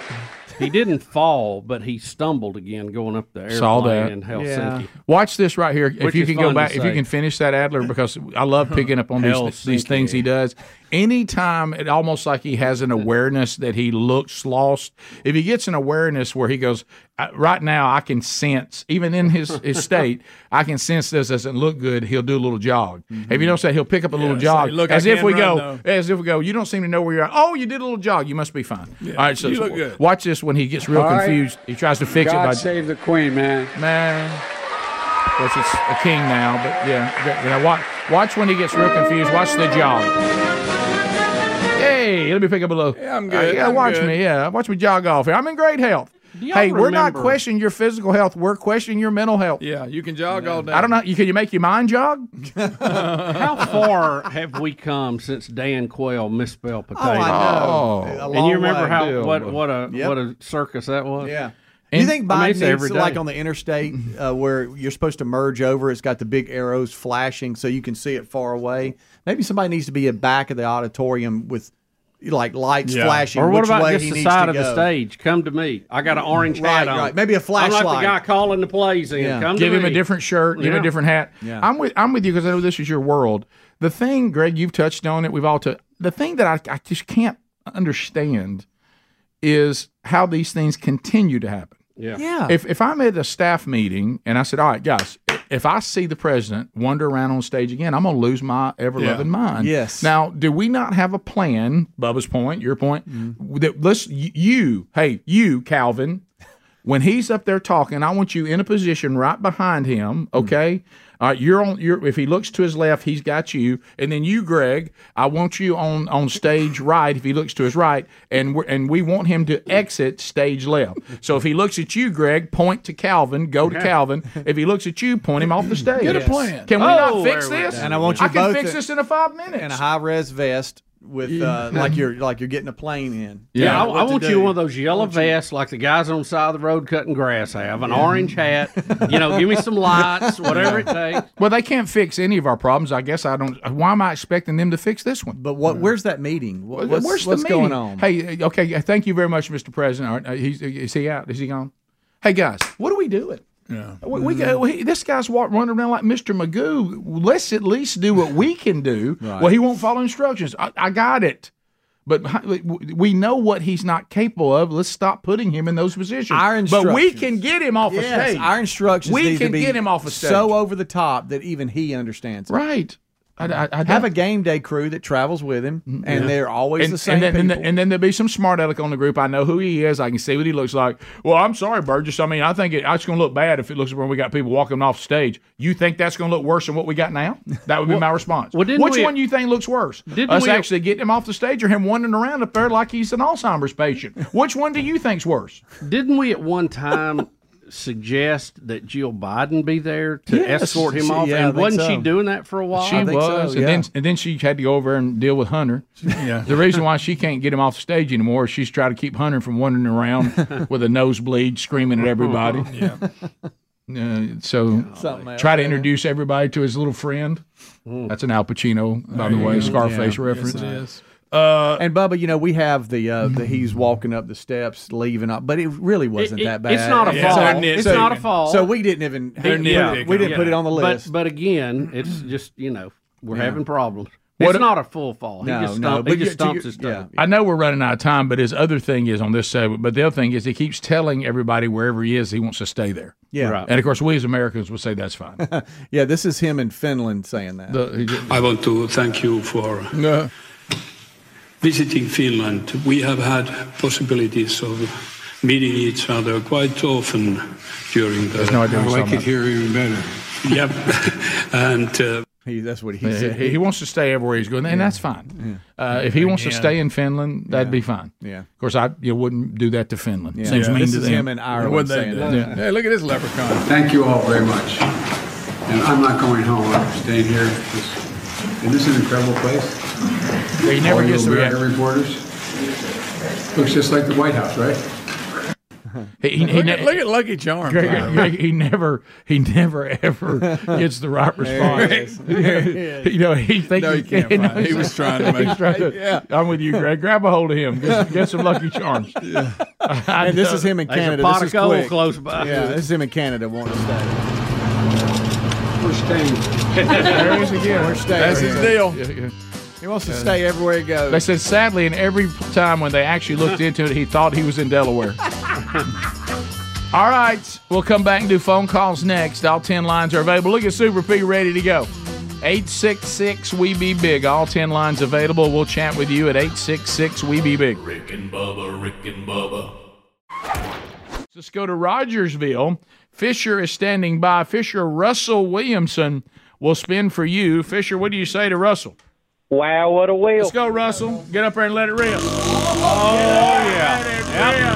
He didn't fall, but he stumbled again going up the airplane Saw that. in Helsinki. Watch this right here. if you can go back, if you can finish that Adler, because I love picking up on these these things he does. Anytime, it almost like he has an awareness that he looks lost. If he gets an awareness where he goes, "Uh, right now, I can sense, even in his, his state, I can sense this doesn't look good. He'll do a little jog. If you don't say he'll pick up a little say, jog "Look, I as if we run, go, as if we go. You don't seem to know where you're at. Oh, you did a little jog. You must be fine. All right, so you look good. watch this when he gets real All right. confused. He tries to fix God it by save the queen, man. man. Of course, it's a king now, but yeah. You know, watch, watch when he gets real confused. Watch the jog. Hey, let me pick up a little. Yeah, I'm good, Uh, yeah, I'm watch good. me. Yeah, watch me jog off here. I'm in great health. Hey, we're not questioning your physical health. We're questioning your mental health. Yeah, you can jog all day. I don't know. You can you make your mind jog? How far have we come since Dan Quayle misspelled potato? Oh, I know. Oh. And you remember how Bill. what what a Yep. what a circus that was? Yeah. And- you think I mean, Biden it's needs like on the interstate uh, where you're supposed to merge over? It's got the big arrows flashing so you can see it far away. Maybe somebody needs to be at back of the auditorium with like lights Yeah. flashing. Or what which about way just the side to of the stage? Come to me. I got an mm, orange Right, hat on. right. Maybe a I'm flashlight. like the guy calling the plays in. Yeah. Come give to him me. a different shirt, give him a different hat. Yeah. I'm with I'm with you because I know this is your world. The thing, Greg, you've touched on it. We've all touched. The thing that I, I just can't understand is how these things continue to happen. Yeah. Yeah. If if I'm at a staff meeting and I said, "All right, guys, if I see the president wander around on stage again, I'm going to lose my ever loving mind." Yes. Now, do we not have a plan? Bubba's point, your point. Mm-hmm. That let's you, hey, you, Calvin, when he's up there talking, I want you in a position right behind him. Mm-hmm. Okay. All right, you're on. You're if he looks to his left, he's got you, and then you, Greg. I want you on on stage right. If he looks to his right, and we and we want him to exit stage left. So if he looks at you, Greg, point to Calvin. Go to Calvin. If he looks at you, point him off the stage. Get a plan. Can we Oh, not fix we this? go. And I want you I can both fix to- this in a five minutes. and a high res vest with uh, like you're like you're getting a plane in. Yeah, I, I to want you one of those yellow vests like the guys on the side of the road cutting grass have, an orange hat. You know, give me some lights, whatever it takes. well, they can't fix any of our problems. I guess I don't. Why am I expecting them to fix this one? But what? Where's that meeting? What, what's Where's the what's meeting? going on? Hey, uh, okay. Thank you very much, Mr. President. All right, uh, he's, is he out? Is he gone? Hey guys, what are we doing? Yeah. We, we go. We, this guy's walk, running around like Mr. Magoo. Let's at least do what we can do. Well, he won't follow instructions. I, I got it. But we know what he's not capable of. Let's stop putting him in those positions. Our but we can get him off Yes, stage. our instructions We can get him off the stage. so over the top that even he understands. it. right. I, I, I Have a game day crew that travels with him, mm-hmm. and Yeah. they're always and, the same and then, and, people. then, and then there'll be some smart aleck on the group. I know who he is. I can see what he looks like. Well, I'm sorry, Burgess. I mean, I think it, it's going to look bad if it looks when we got people walking off stage. You think that's going to look worse than what we got now? That would be my response. well, didn't Which we- one you think looks worse? Didn't Us we- actually getting him off the stage or him wandering around up there like he's an Alzheimer's patient? Which one do you think's worse? Didn't we at one time suggest that Jill Biden be there to Yes. escort him She- off? yeah, and wasn't she doing that for a while? She was, so, and then and then she had to go over and deal with Hunter. Yeah. The reason why she can't get him off the stage anymore is she's trying to keep Hunter from wandering around with a nosebleed, screaming at everybody. Yeah. Uh, so Something try to yeah. introduce everybody to his little friend. That's an Al Pacino, by the way, Scarface Yeah. reference. Yes, it is. Uh, And Bubba, you know, we have the uh, the he's walking up the steps, leaving up, but it really wasn't It- that bad. it's not a Yeah, fall. they're it's nitpicking. not a fall. So we didn't even They're we, nitpicking. we didn't put it on the list. But but again, it's just you know we're having problems. What- it's not a full fall. He No, just, no, stump, he just you- to stumps your- his yeah. toe. I know we're running out of time, but his other thing is on this segment. But the other thing is he keeps telling everybody wherever he is, he wants to stay there. yeah, Right. And of course, we as Americans would say that's fine. yeah. This is him in Finland saying that. The- he- I want to thank you for No. Visiting Finland. We have had possibilities of meeting each other quite often during the. no idea what he's talking about. here even better. Yep, and. Uh, he, that's what he He, said. he wants to stay everywhere he's going, and that's fine. Uh, if he wants to stay in Finland, that'd be fine. Yeah. Of course, I you wouldn't do that to Finland. Yeah. Seems Yeah, mean this to is them. him in Ireland What they saying do. that. Yeah. Hey, look at this leprechaun. Thank you all very much. And I'm not going home. I'm staying here. Isn't this an incredible place? He never All you gets the American reaction. reporters. Looks just like the White House, right? He, he, Look, ne- at, look at Lucky Charms. Greg, Greg, he never, he never ever gets the right There response. he is. There he is. you know, he thinks No, he you can't can- find it. He was trying to make- trying to- Yeah. I'm with you, Greg. Grab a hold of him. Get, get some Lucky Charms. I and this know. is him in There's a Canada. pot This of is close by. Yeah, this is him in Canada wanting to stay. We're staying. There he is again. We're staying. That's his deal. Yeah, yeah. He wants to stay everywhere he goes. They said sadly, and every time when they actually looked into it, he thought he was in Delaware. All right, we'll come back and do phone calls next. All 10 lines are available. Look at Super P ready to go. 866 We Be Big. All 10 lines available. We'll chat with you at 866 We Be Big. Rick and Bubba, Rick and Bubba. Let's go to Rogersville. Fisher is standing by. Fisher Russell Williamson will spin for you. Fisher, what do you say to Russell? Wow, what a wheel. Let's go, Russell. Get up there and let it rip. Oh, yeah.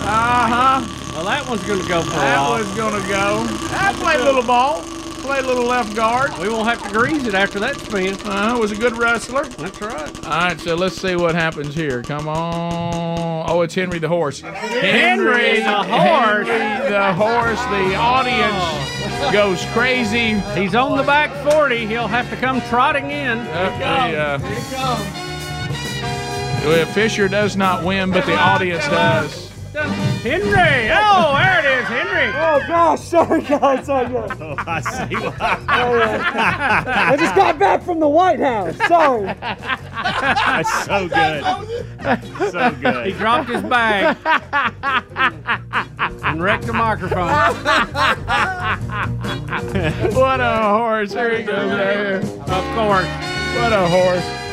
Uh huh. Well, that one's going to go for a That while. was going to go. I played a little ball. Played a little left guard. We won't have to grease it after that spin. Uh, was a good wrestler. That's right. All right, so let's see what happens here. Come on. Oh, it's Henry the horse. Henry the horse. Henry the horse. The audience goes crazy. He's on the back 40. He'll have to come trotting in. Uh, the, uh, well, Fisher does not win, but the audience does. Henry! Oh, there it is, Henry! Oh gosh, sorry guys, sorry guys. Oh, I see why. I just got back from the White House. Sorry. That's so good. So good. He dropped his bag and wrecked the microphone. what a horse. There he goes. There. Of course. What a horse.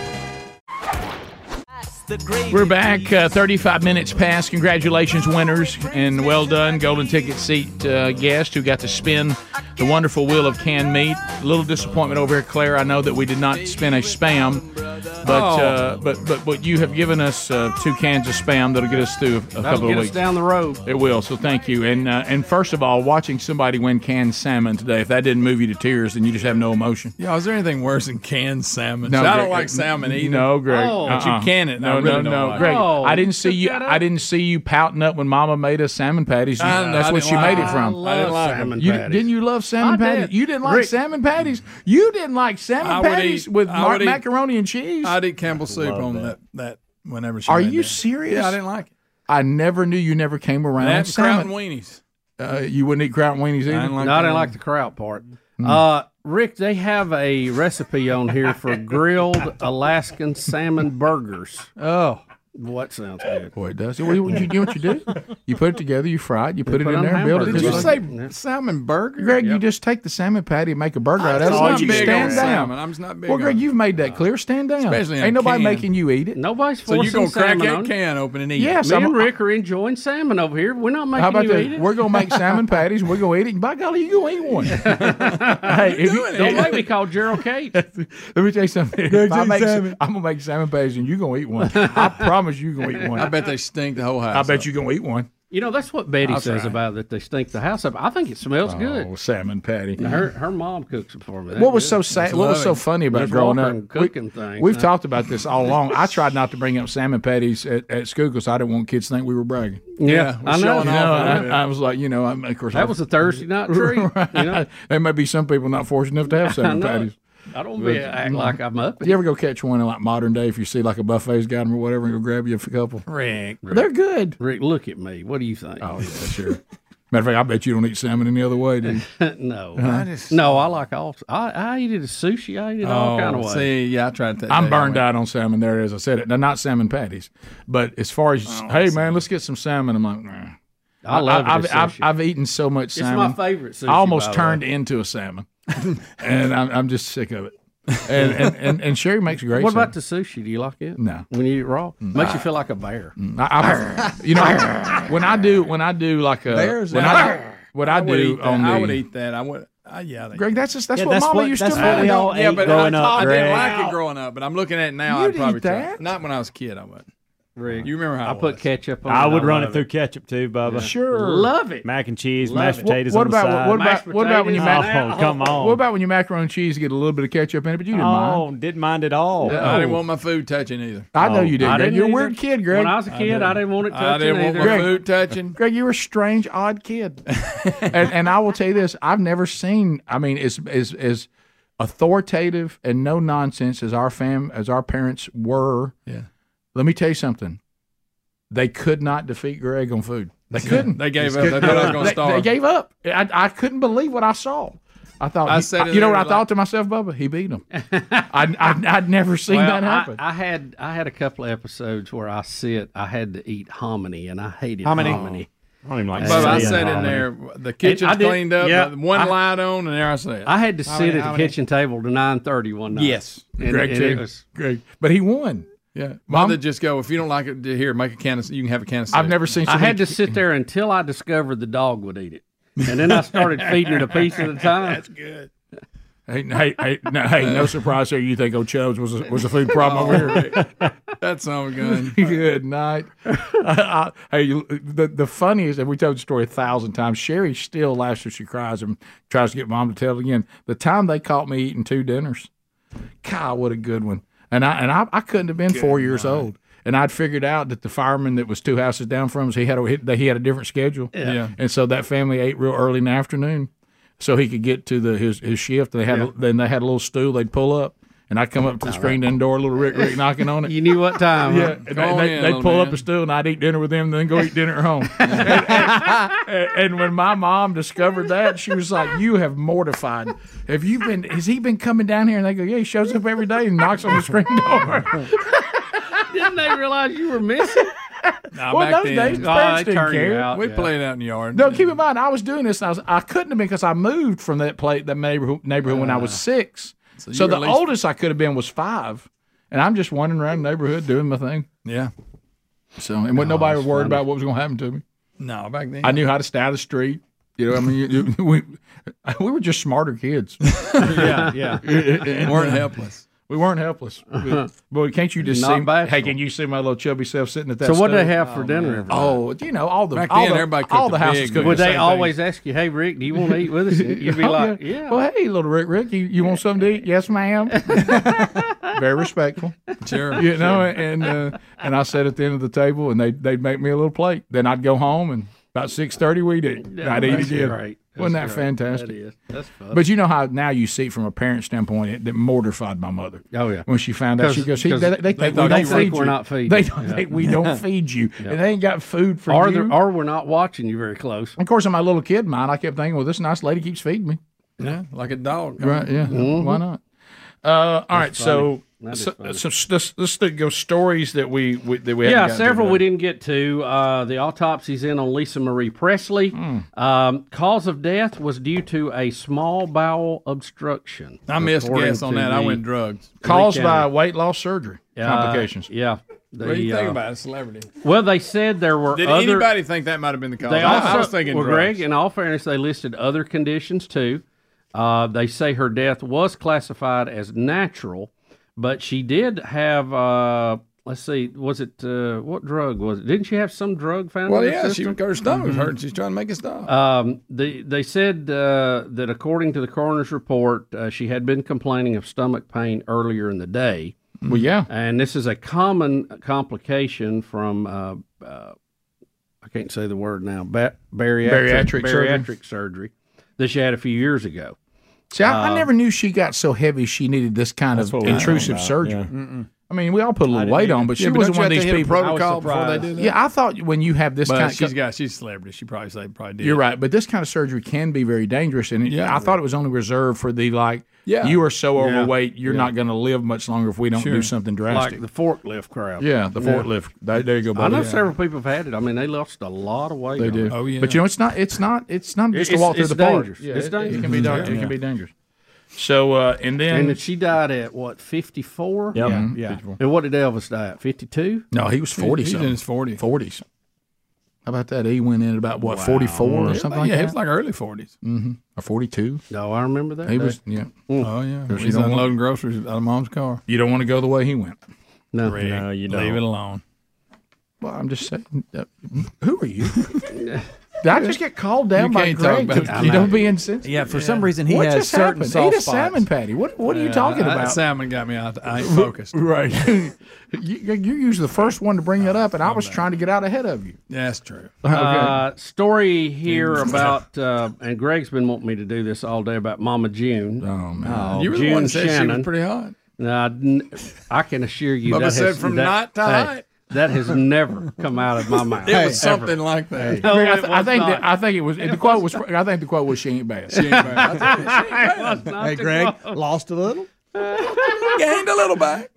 We're back uh, 35 minutes past. Congratulations, winners, and well done, golden ticket seat uh, guest who got to spin the wonderful wheel of canned meat. A little disappointment over here, Claire. I know that we did not spin a spam, but Oh. uh, but but but you have given us uh, two cans of spam that'll get us through a, a That'll couple get of us weeks. down the road. It will. So thank you. And uh, and first of all, watching somebody win canned salmon today, if that didn't move you to tears, then you just have no emotion. Yeah, is there anything worse than canned salmon? No, I don't like salmon either. No, Greg. Oh. But you Uh-uh. can it. and No, really no, no, like Greg. it. Oh, I didn't see you. I didn't see you pouting up when Mama made us salmon patties. You- I that's I what she like made it. it from. I didn't like salmon You, patties. didn't you love salmon I patties? did. You didn't like Rick- salmon patties. You didn't like salmon patties eat- with mar- eat- macaroni and cheese. I'd Campbell's soup on that. that. that whenever she Are made you that. serious? Yeah, I didn't like it. I never knew you never came around That and kraut and salmon. weenies. Uh, you wouldn't eat kraut and weenies either. I didn't like No, I didn't like the kraut part. Uh, Rick, they have a recipe on here for grilled Alaskan salmon burgers. Oh, What sounds good? Boy, it does. What, you, you know what you do? You put it together, you fry it, you put it put in there, and build it. Did you just say salmon burger? Greg, you just take the salmon patty and make a burger out of it. I'm Why not don't you big stand on down? salmon. I'm just not big Well, Greg, on you've made that clear. Stand down. Especially in Ain't a nobody can. making you eat it. Nobody's So forcing you you're gonna crack salmon that can open and eat Yes, Me I'm- and Rick are enjoying salmon over here. We're not making How about you that? eat it. We're gonna make salmon patties. We're gonna eat it. By golly, you gonna eat one. hey, if you, Don't make me call Gerald Kate. Let me tell you something. I make, I'm gonna make salmon patties, and you're gonna eat one. I promise you gonna eat one. I bet they stink the whole house. I bet up. you gonna eat one. You know that's what Betty I'll says try. about it. They stink the house up. I think it smells Oh, good. salmon patty. Her her mom cooks it for me. They're What was good. so sad? What was so funny about There's growing up? and cooking things, We've huh? talked about this all along. I tried not to bring up salmon patties at, at school because I didn't want kids to think we were bragging. Yeah, we're I know. You know, I. I was like, you know, I'm, of course, That was a Thursday night treat. Right. You know, there may be some people not fortunate enough to have I salmon know. patties. It. I don't be act like I'm up. Do you ever go catch one in like modern day if you see like a buffet's got them or whatever and go grab you a couple? Rick. They're good. Rick, look at me. What do you think? Oh yeah, sure. Matter of fact, I bet you don't eat salmon any other way, do you? no, I just- no. I like all. I, I eat it as sushi. I eat it all oh, kind of ways. Oh, See, yeah, I tried that. I'm burned out on salmon. There it is. I said it. Now, not salmon patties, but as far as Oh, hey man, let's get some salmon. I'm like, nah. I love I've, it. as I've, sushi. I've eaten so much salmon. it's my favorite sushi. I almost by turned way. into a salmon, and I'm, I'm just sick of it. And and, and, and Sherry makes great. What about the sushi? Do you like it? No. When you eat it raw, mm. makes you feel like a bear. Mm. I, I, you know, when I do when I do like a Bears when now. I, what I, I would do eat that. on the I would eat that. I would. I, yeah, they- Greg, that's just that's Yeah, what that's Mama what- used that's to what make. we all yeah, ate but growing I, up, I didn't like it growing up, but I'm looking at it now. You'd I'd probably eat try. Not when I was a kid. I would. Rick. You remember how I it put was. ketchup on I would run it through ketchup too, Bubba. Sure. Love it. Mac and cheese, Love mashed it. potatoes What on the about side. what about what about when you potatoes. mac? Oh, come on. What about when you macaroni and cheese get a little bit of ketchup in it, but you didn't oh, mind? Oh, didn't mind at all. I didn't want my food touching either. I know Oh, you did. I Greg. didn't You're a either. weird kid, Greg. When I was a kid, I didn't, want it touching I didn't want either. my food touching. Greg, you were a strange, odd kid. and, and I will tell you this: I've never seen. I mean, as as as authoritative and no nonsense as our fam as our parents were. Yeah. Let me tell you something. They could not defeat Greg on food. They couldn't. They gave up. They couldn't. thought I was gonna They- starve. They gave up. I, I couldn't believe what I saw. I thought. I said it you know what there I like- thought to myself, Bubba? He beat him. I, I, I'd never seen Well, that happen. I, I had I had a couple of episodes where I sit. I had to eat hominy, and I hated Hominy? hominy. I don't even like But I sat in hominy. there. The kitchen's I did- cleaned up. yeah, one I- light on, and there I sat. I had to How sit many- at how the many? kitchen table to nine thirty one night. Yes. and, Greg and too. was. Greg, but he won. Yeah, Mom- mother just go. If you don't like it, here make a can of. You can have a can of. I've never seen. So I had to sit there until I discovered the dog would eat it, and then I started feeding it a piece at a time. That's good. Hey, hey, hey, no, hey, no surprise here. You think old Chubbs was a, was a food problem over here? That's all good. Good night. I, I, hey, the the funniest, and we told the story a thousand times. Sherry still laughs if she cries and tries to get mom to tell it again. The time they caught me eating two dinners, God, what a good one! And I and I, I couldn't have been four years old. And I'd figured out that the fireman that was two houses down from us, he had a he had a different schedule. Yeah. And so that family ate real early in the afternoon, so he could get to the his his shift. They had a, then they had a little stool they'd pull up, and I'd come up to the screen in door, little Rick Rick knocking on it. You knew what time? Yeah, huh? and Go they, in, they'd pull up a stool and I'd eat dinner with them, then go eat dinner at home. and, and- and when my mom discovered that, she was like, "You have mortified. Have you been? Has he been coming down here?" And they go, "Yeah, he shows up every day and knocks on the screen door." Didn't they realize you were missing? Now, well, those then, days, Oh, parents they didn't turned you care. out. we Yeah. played out in the yard. No, keep in mind, I was doing this, and I was I couldn't have been because I moved from that place, that neighborhood, neighborhood when I was ah. six. So, you were the least- oldest I could have been was five, and I'm just wandering around the neighborhood doing my thing. Yeah. So, and wasn't nobody that's worried funny. about what was going to happen to me. No, back then. I knew how to stay out of the street. You know, I mean, you, you, we we were just smarter kids. yeah, yeah. And, weren't uh, helpless. We weren't helpless. Boy, can't you just Not see? bashful. Hey, can you see my little chubby self sitting at that? So what do they have for dinner? every night? Oh, you know all the Back all then, the, everybody all cooked the a houses big- cooked Would the they same always ask you, "Hey, Rick, do you want to eat with us?" You'd be Oh, like, yeah. "Yeah." Well, hey, little Rick, Rick, you, you want something to eat? Yes, ma'am. Very respectful. Sure. You know, and uh, and I sat at the end of the table, and they they'd make me a little plate. Then I'd go home, and about six thirty we'd eat. Yeah, I'd eat that's again. great. Wasn't that great. fantastic? That is. That's fun. But you know how now you see from a parent standpoint, it, that mortified my mother. Oh, yeah. When she found out, she 'Cause- goes, he, 'cause they, they, they think we thought don't you think feed we're not feeding They don't Yeah. think we don't feed you, and they ain't got food for or, you. they're- or we're not watching you very close. of course, in my little kid mind, I kept thinking, well, this nice lady keeps feeding me. Yeah, like a dog. Right? Yeah. Mm-hmm. Why not? Uh, all right. So, That is so, funny. so let's, let's go stories that we, we that we Yeah, several we didn't get to. Uh, the autopsy's in on Lisa Marie Presley. Hmm. Um, cause of death was due to a small bowel obstruction. I missed according guess on that. I went drugs. caused Lee by weight loss surgery Uh, complications. Yeah. What do you The, think uh, about a celebrity? Well, they said there were Did other. anybody think that might have been the cause? They I- also, I was thinking well, drugs. Greg. In all fairness, they listed other conditions too. Uh, they say her death was classified as natural, but she did have. Uh, let's see, was it uh, what drug was it? Didn't she have some drug found? Well, yeah, she her stomach Mhm. hurting. She's trying to make it stop. Um, they they said uh, that according to the coroner's report, uh, she had been complaining of stomach pain earlier in the day. Well, yeah. and this is a common complication from uh, uh, I can't say the word now, ba- bariatric Bariatric surgery. bariatric surgery that she had a few years ago. See, I, I Uh, never knew she got so heavy she needed this kind of what we were intrusive surgery. yeah. Mm-mm. I mean, we all put a little weight on, but she Yeah, but wasn't one of these have to hit a people. protocol before they do that? Yeah, I thought when you have this But kind, she's got she's a celebrity. She probably say probably did. You're right, but this kind of surgery can be very dangerous, and Yeah. I thought it was only reserved for the like. Yeah. you are so Yeah. overweight, you're Yeah. not going to live much longer if we don't Sure. do something drastic. Like the forklift crowd. yeah, the forklift. There, there you go. I know Yeah. several people have had it. I mean, they lost a lot of weight. They do. it. Oh, yeah. But you know, it's not. It's not. It's not just It's- a walk through the park. Yeah, It's it- It can dangerous. be. dar- Yeah. It can be dangerous. So uh, and then And then she died at what, 54? Yep. Yeah. Yeah. And what did Elvis die at? 52? no, he was forty. He's in something. his 40s. Forties. How about that? He went in at about what forty four or Yeah, something like yeah, that. it was like early 40s. mm-hmm. Or forty two. No, I remember that. He day. was. Yeah. Oh yeah, Because you he's don't want- unloading groceries out of mom's car. You don't want to go the way he went. No. No, you don't. Leave it alone. Well, I'm just saying. Uh, who are you? Did I just get called down You by can't talk Greg? about you don't be insensitive. Yeah, for some reason he What has just certain happened? soft Eat a spots. salmon patty. What What are you Yeah, talking that about? salmon got me. I, I ain't focused. Right. you, you're usually the first one to bring that up, and I was trying to get out ahead of you. That's true. Uh, story here about, uh, and Greg's been wanting me to do this all day about Mama June. Oh man, You were the one that said she was pretty hot. Now, n- I can assure you Bubba that said has, from that, not to hey, hot. That has never come out of my mouth. It was ever. something like that. No, I, th- I think that, I think it was the quote was. I think the quote was she ain't bad. She ain't bad. I think she ain't It was not Hey, Greg, quote. lost a little. Gained a little back.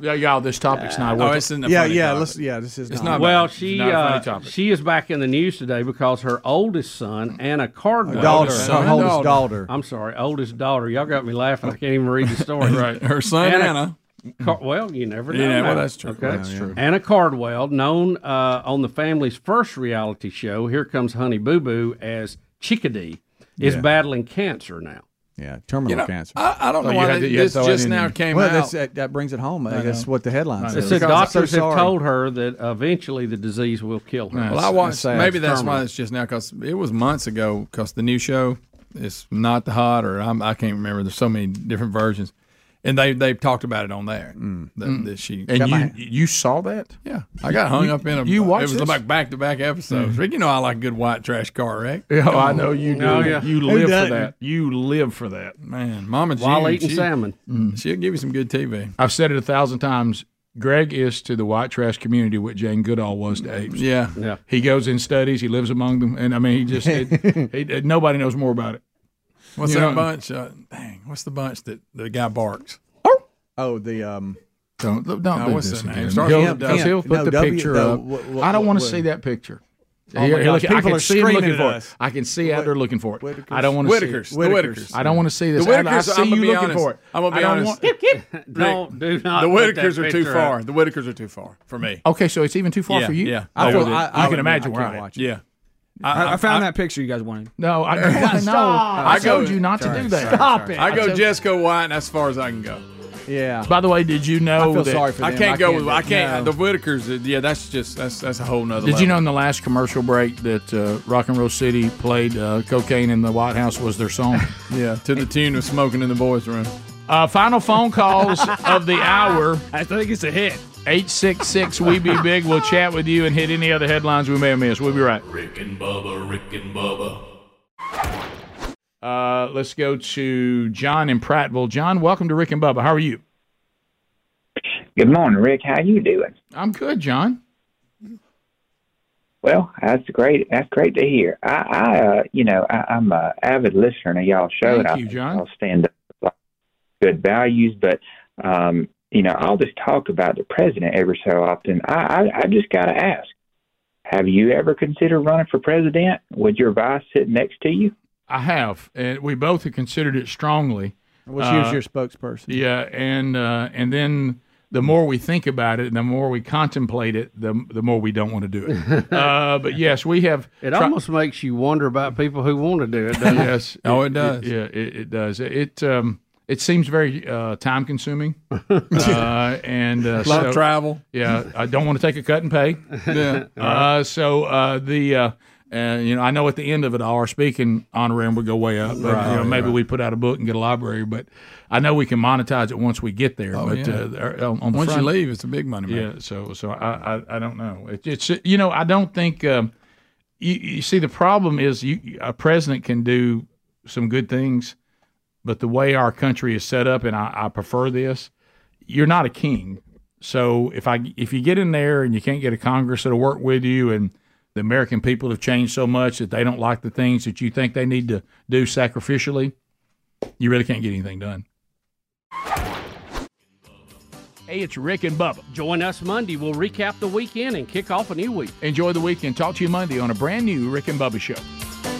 Yeah, y'all. This topic's not. Oh, worth it's it. in the Yeah, yeah. topic. Let's, yeah, this is It's not. not Well, bad. she not a funny uh, topic. she is back in the news today because her oldest son, Anna Cardwell, daughter, son her and oldest daughter. I'm sorry, oldest daughter. Y'all got me laughing. I can't even read the story. Right. Her son Anna- Anna. Car- well, you never know. Yeah, well, that's true. Okay, That's true. Anna Cardwell, known uh, on the family's first reality show, Here Comes Honey Boo Boo, as Chickadee, is Yeah. battling cancer now. Yeah, terminal You know, cancer. I, I don't know Oh, why had they- to- you had this to just now came well, out. that's, that, that brings it home. I, I guess what the headline It says. said Because I'm so doctors have told her that eventually the disease will kill her. Yeah. Well, I watched. sad. Maybe that's Terminal. why it's just now because it was months ago. Because the new show is not the hot, or I'm, I can't remember. There's so many different versions, and they they've talked about it on there. Mm. That, that mm. she And you my- you saw that? yeah, I got hung You- up in a. you watched It was this? like back to back episodes. Mm. Rick, you know I like a good white trash car wreck. Yeah, oh, I know you do. Oh, yeah. You live for that. You live for that. Man, Mama June, While eating she, salmon. she'll give you some good TV. I've said it a thousand times. Greg is to the white trash community what Jane Goodall was to apes. Yeah, Yeah. He goes in studies. He lives among them, and I mean, he just it, he, nobody knows more about it. What's You that know- bunch? Uh, dang, what's the bunch that the guy barks? Oh, the um. Don't don't No, do what's this that name? again. He'll, with a W. he'll put No, the W- picture the- up. what- what- I don't want to see that picture. Oh my Here, gosh, look, I people can are see screaming looking at for it. us. I can see out there looking for it. Whitakers. I don't want to Whitakers. see The it. Whitakers. I don't want to see this. The I, I see I'm you be looking honest. for it. I'm gonna be I don't honest. Don't do not. The put Whitakers are too far. up. The Whitakers are too far for me. Okay, so it's even too far Yeah, for you. yeah. I feel, well, I, I, can would- imagine I where can't I watch it. Yeah. I, I found that picture you guys wanted. No, I, I know. I, I go- told you not to do that. Stop it. I go told- Jessica White, as far as I can go. Yeah. By the way, did you know? I know feel that? sorry for them. I can't go with. I can't. No. The Whitakers. uh, Yeah, that's just that's that's a whole nother. Did you know in the last commercial break that uh, Rock and Roll City played uh, "Cocaine in the White House" was their song? Yeah, to the tune of "Smoking in the Boys' Room." Uh, final phone calls of the hour. I think it's a hit. 866 We Be Big. We'll chat with you and hit any other headlines we may have missed. We'll be right. Rick and Bubba, Rick and Bubba. Uh, let's go to John in Prattville. John, welcome to Rick and Bubba. How are you? Good morning, Rick. How you doing? I'm good, John. Well, that's great. That's great to hear. I, I uh, you know, I, I'm a avid listener to y'all show, Thank and I you, think John. I'll stand up for good values. But um, you know, all this talk about the president every so often, I, I, I just got to ask: Have you ever considered running for president with your vice sitting next to you? I have, and we both have considered it strongly. Well, she was Uh, your spokesperson. Yeah, and uh, and then the more we think about it, and the more we contemplate it, the the more we don't want to do it. uh, but yes, we have. It tri- almost makes you wonder about people who want to do it. Doesn't yes. Oh, it does. yeah, it, it does. It um, it seems very uh, time consuming, uh, and uh, A lot so- of travel. Yeah, I don't want to take a cut and pay. Yeah. Uh, so uh, the uh, uh, you know I know at the end of it all, our speaking honorarium would go way up. But, you know, maybe we put out a book and get a library, but I know we can monetize it once we get there. Oh, but yeah. uh, on, on the Once you leave, it's a big money maker. yeah. So so I I, I don't know. It, it's you know I don't think um, you, you see the problem is you a president can do some good things, but the way our country is set up, and I, I prefer this, you're not a king. So if I if you get in there and you can't get a Congress that'll work with you, and the American people have changed so much that they don't like the things that you think they need to do sacrificially, you really can't get anything done. Hey, it's Rick and Bubba. Join us Monday. We'll recap the weekend and kick off a new week. Enjoy the weekend. Talk to you Monday on a brand new Rick and Bubba show.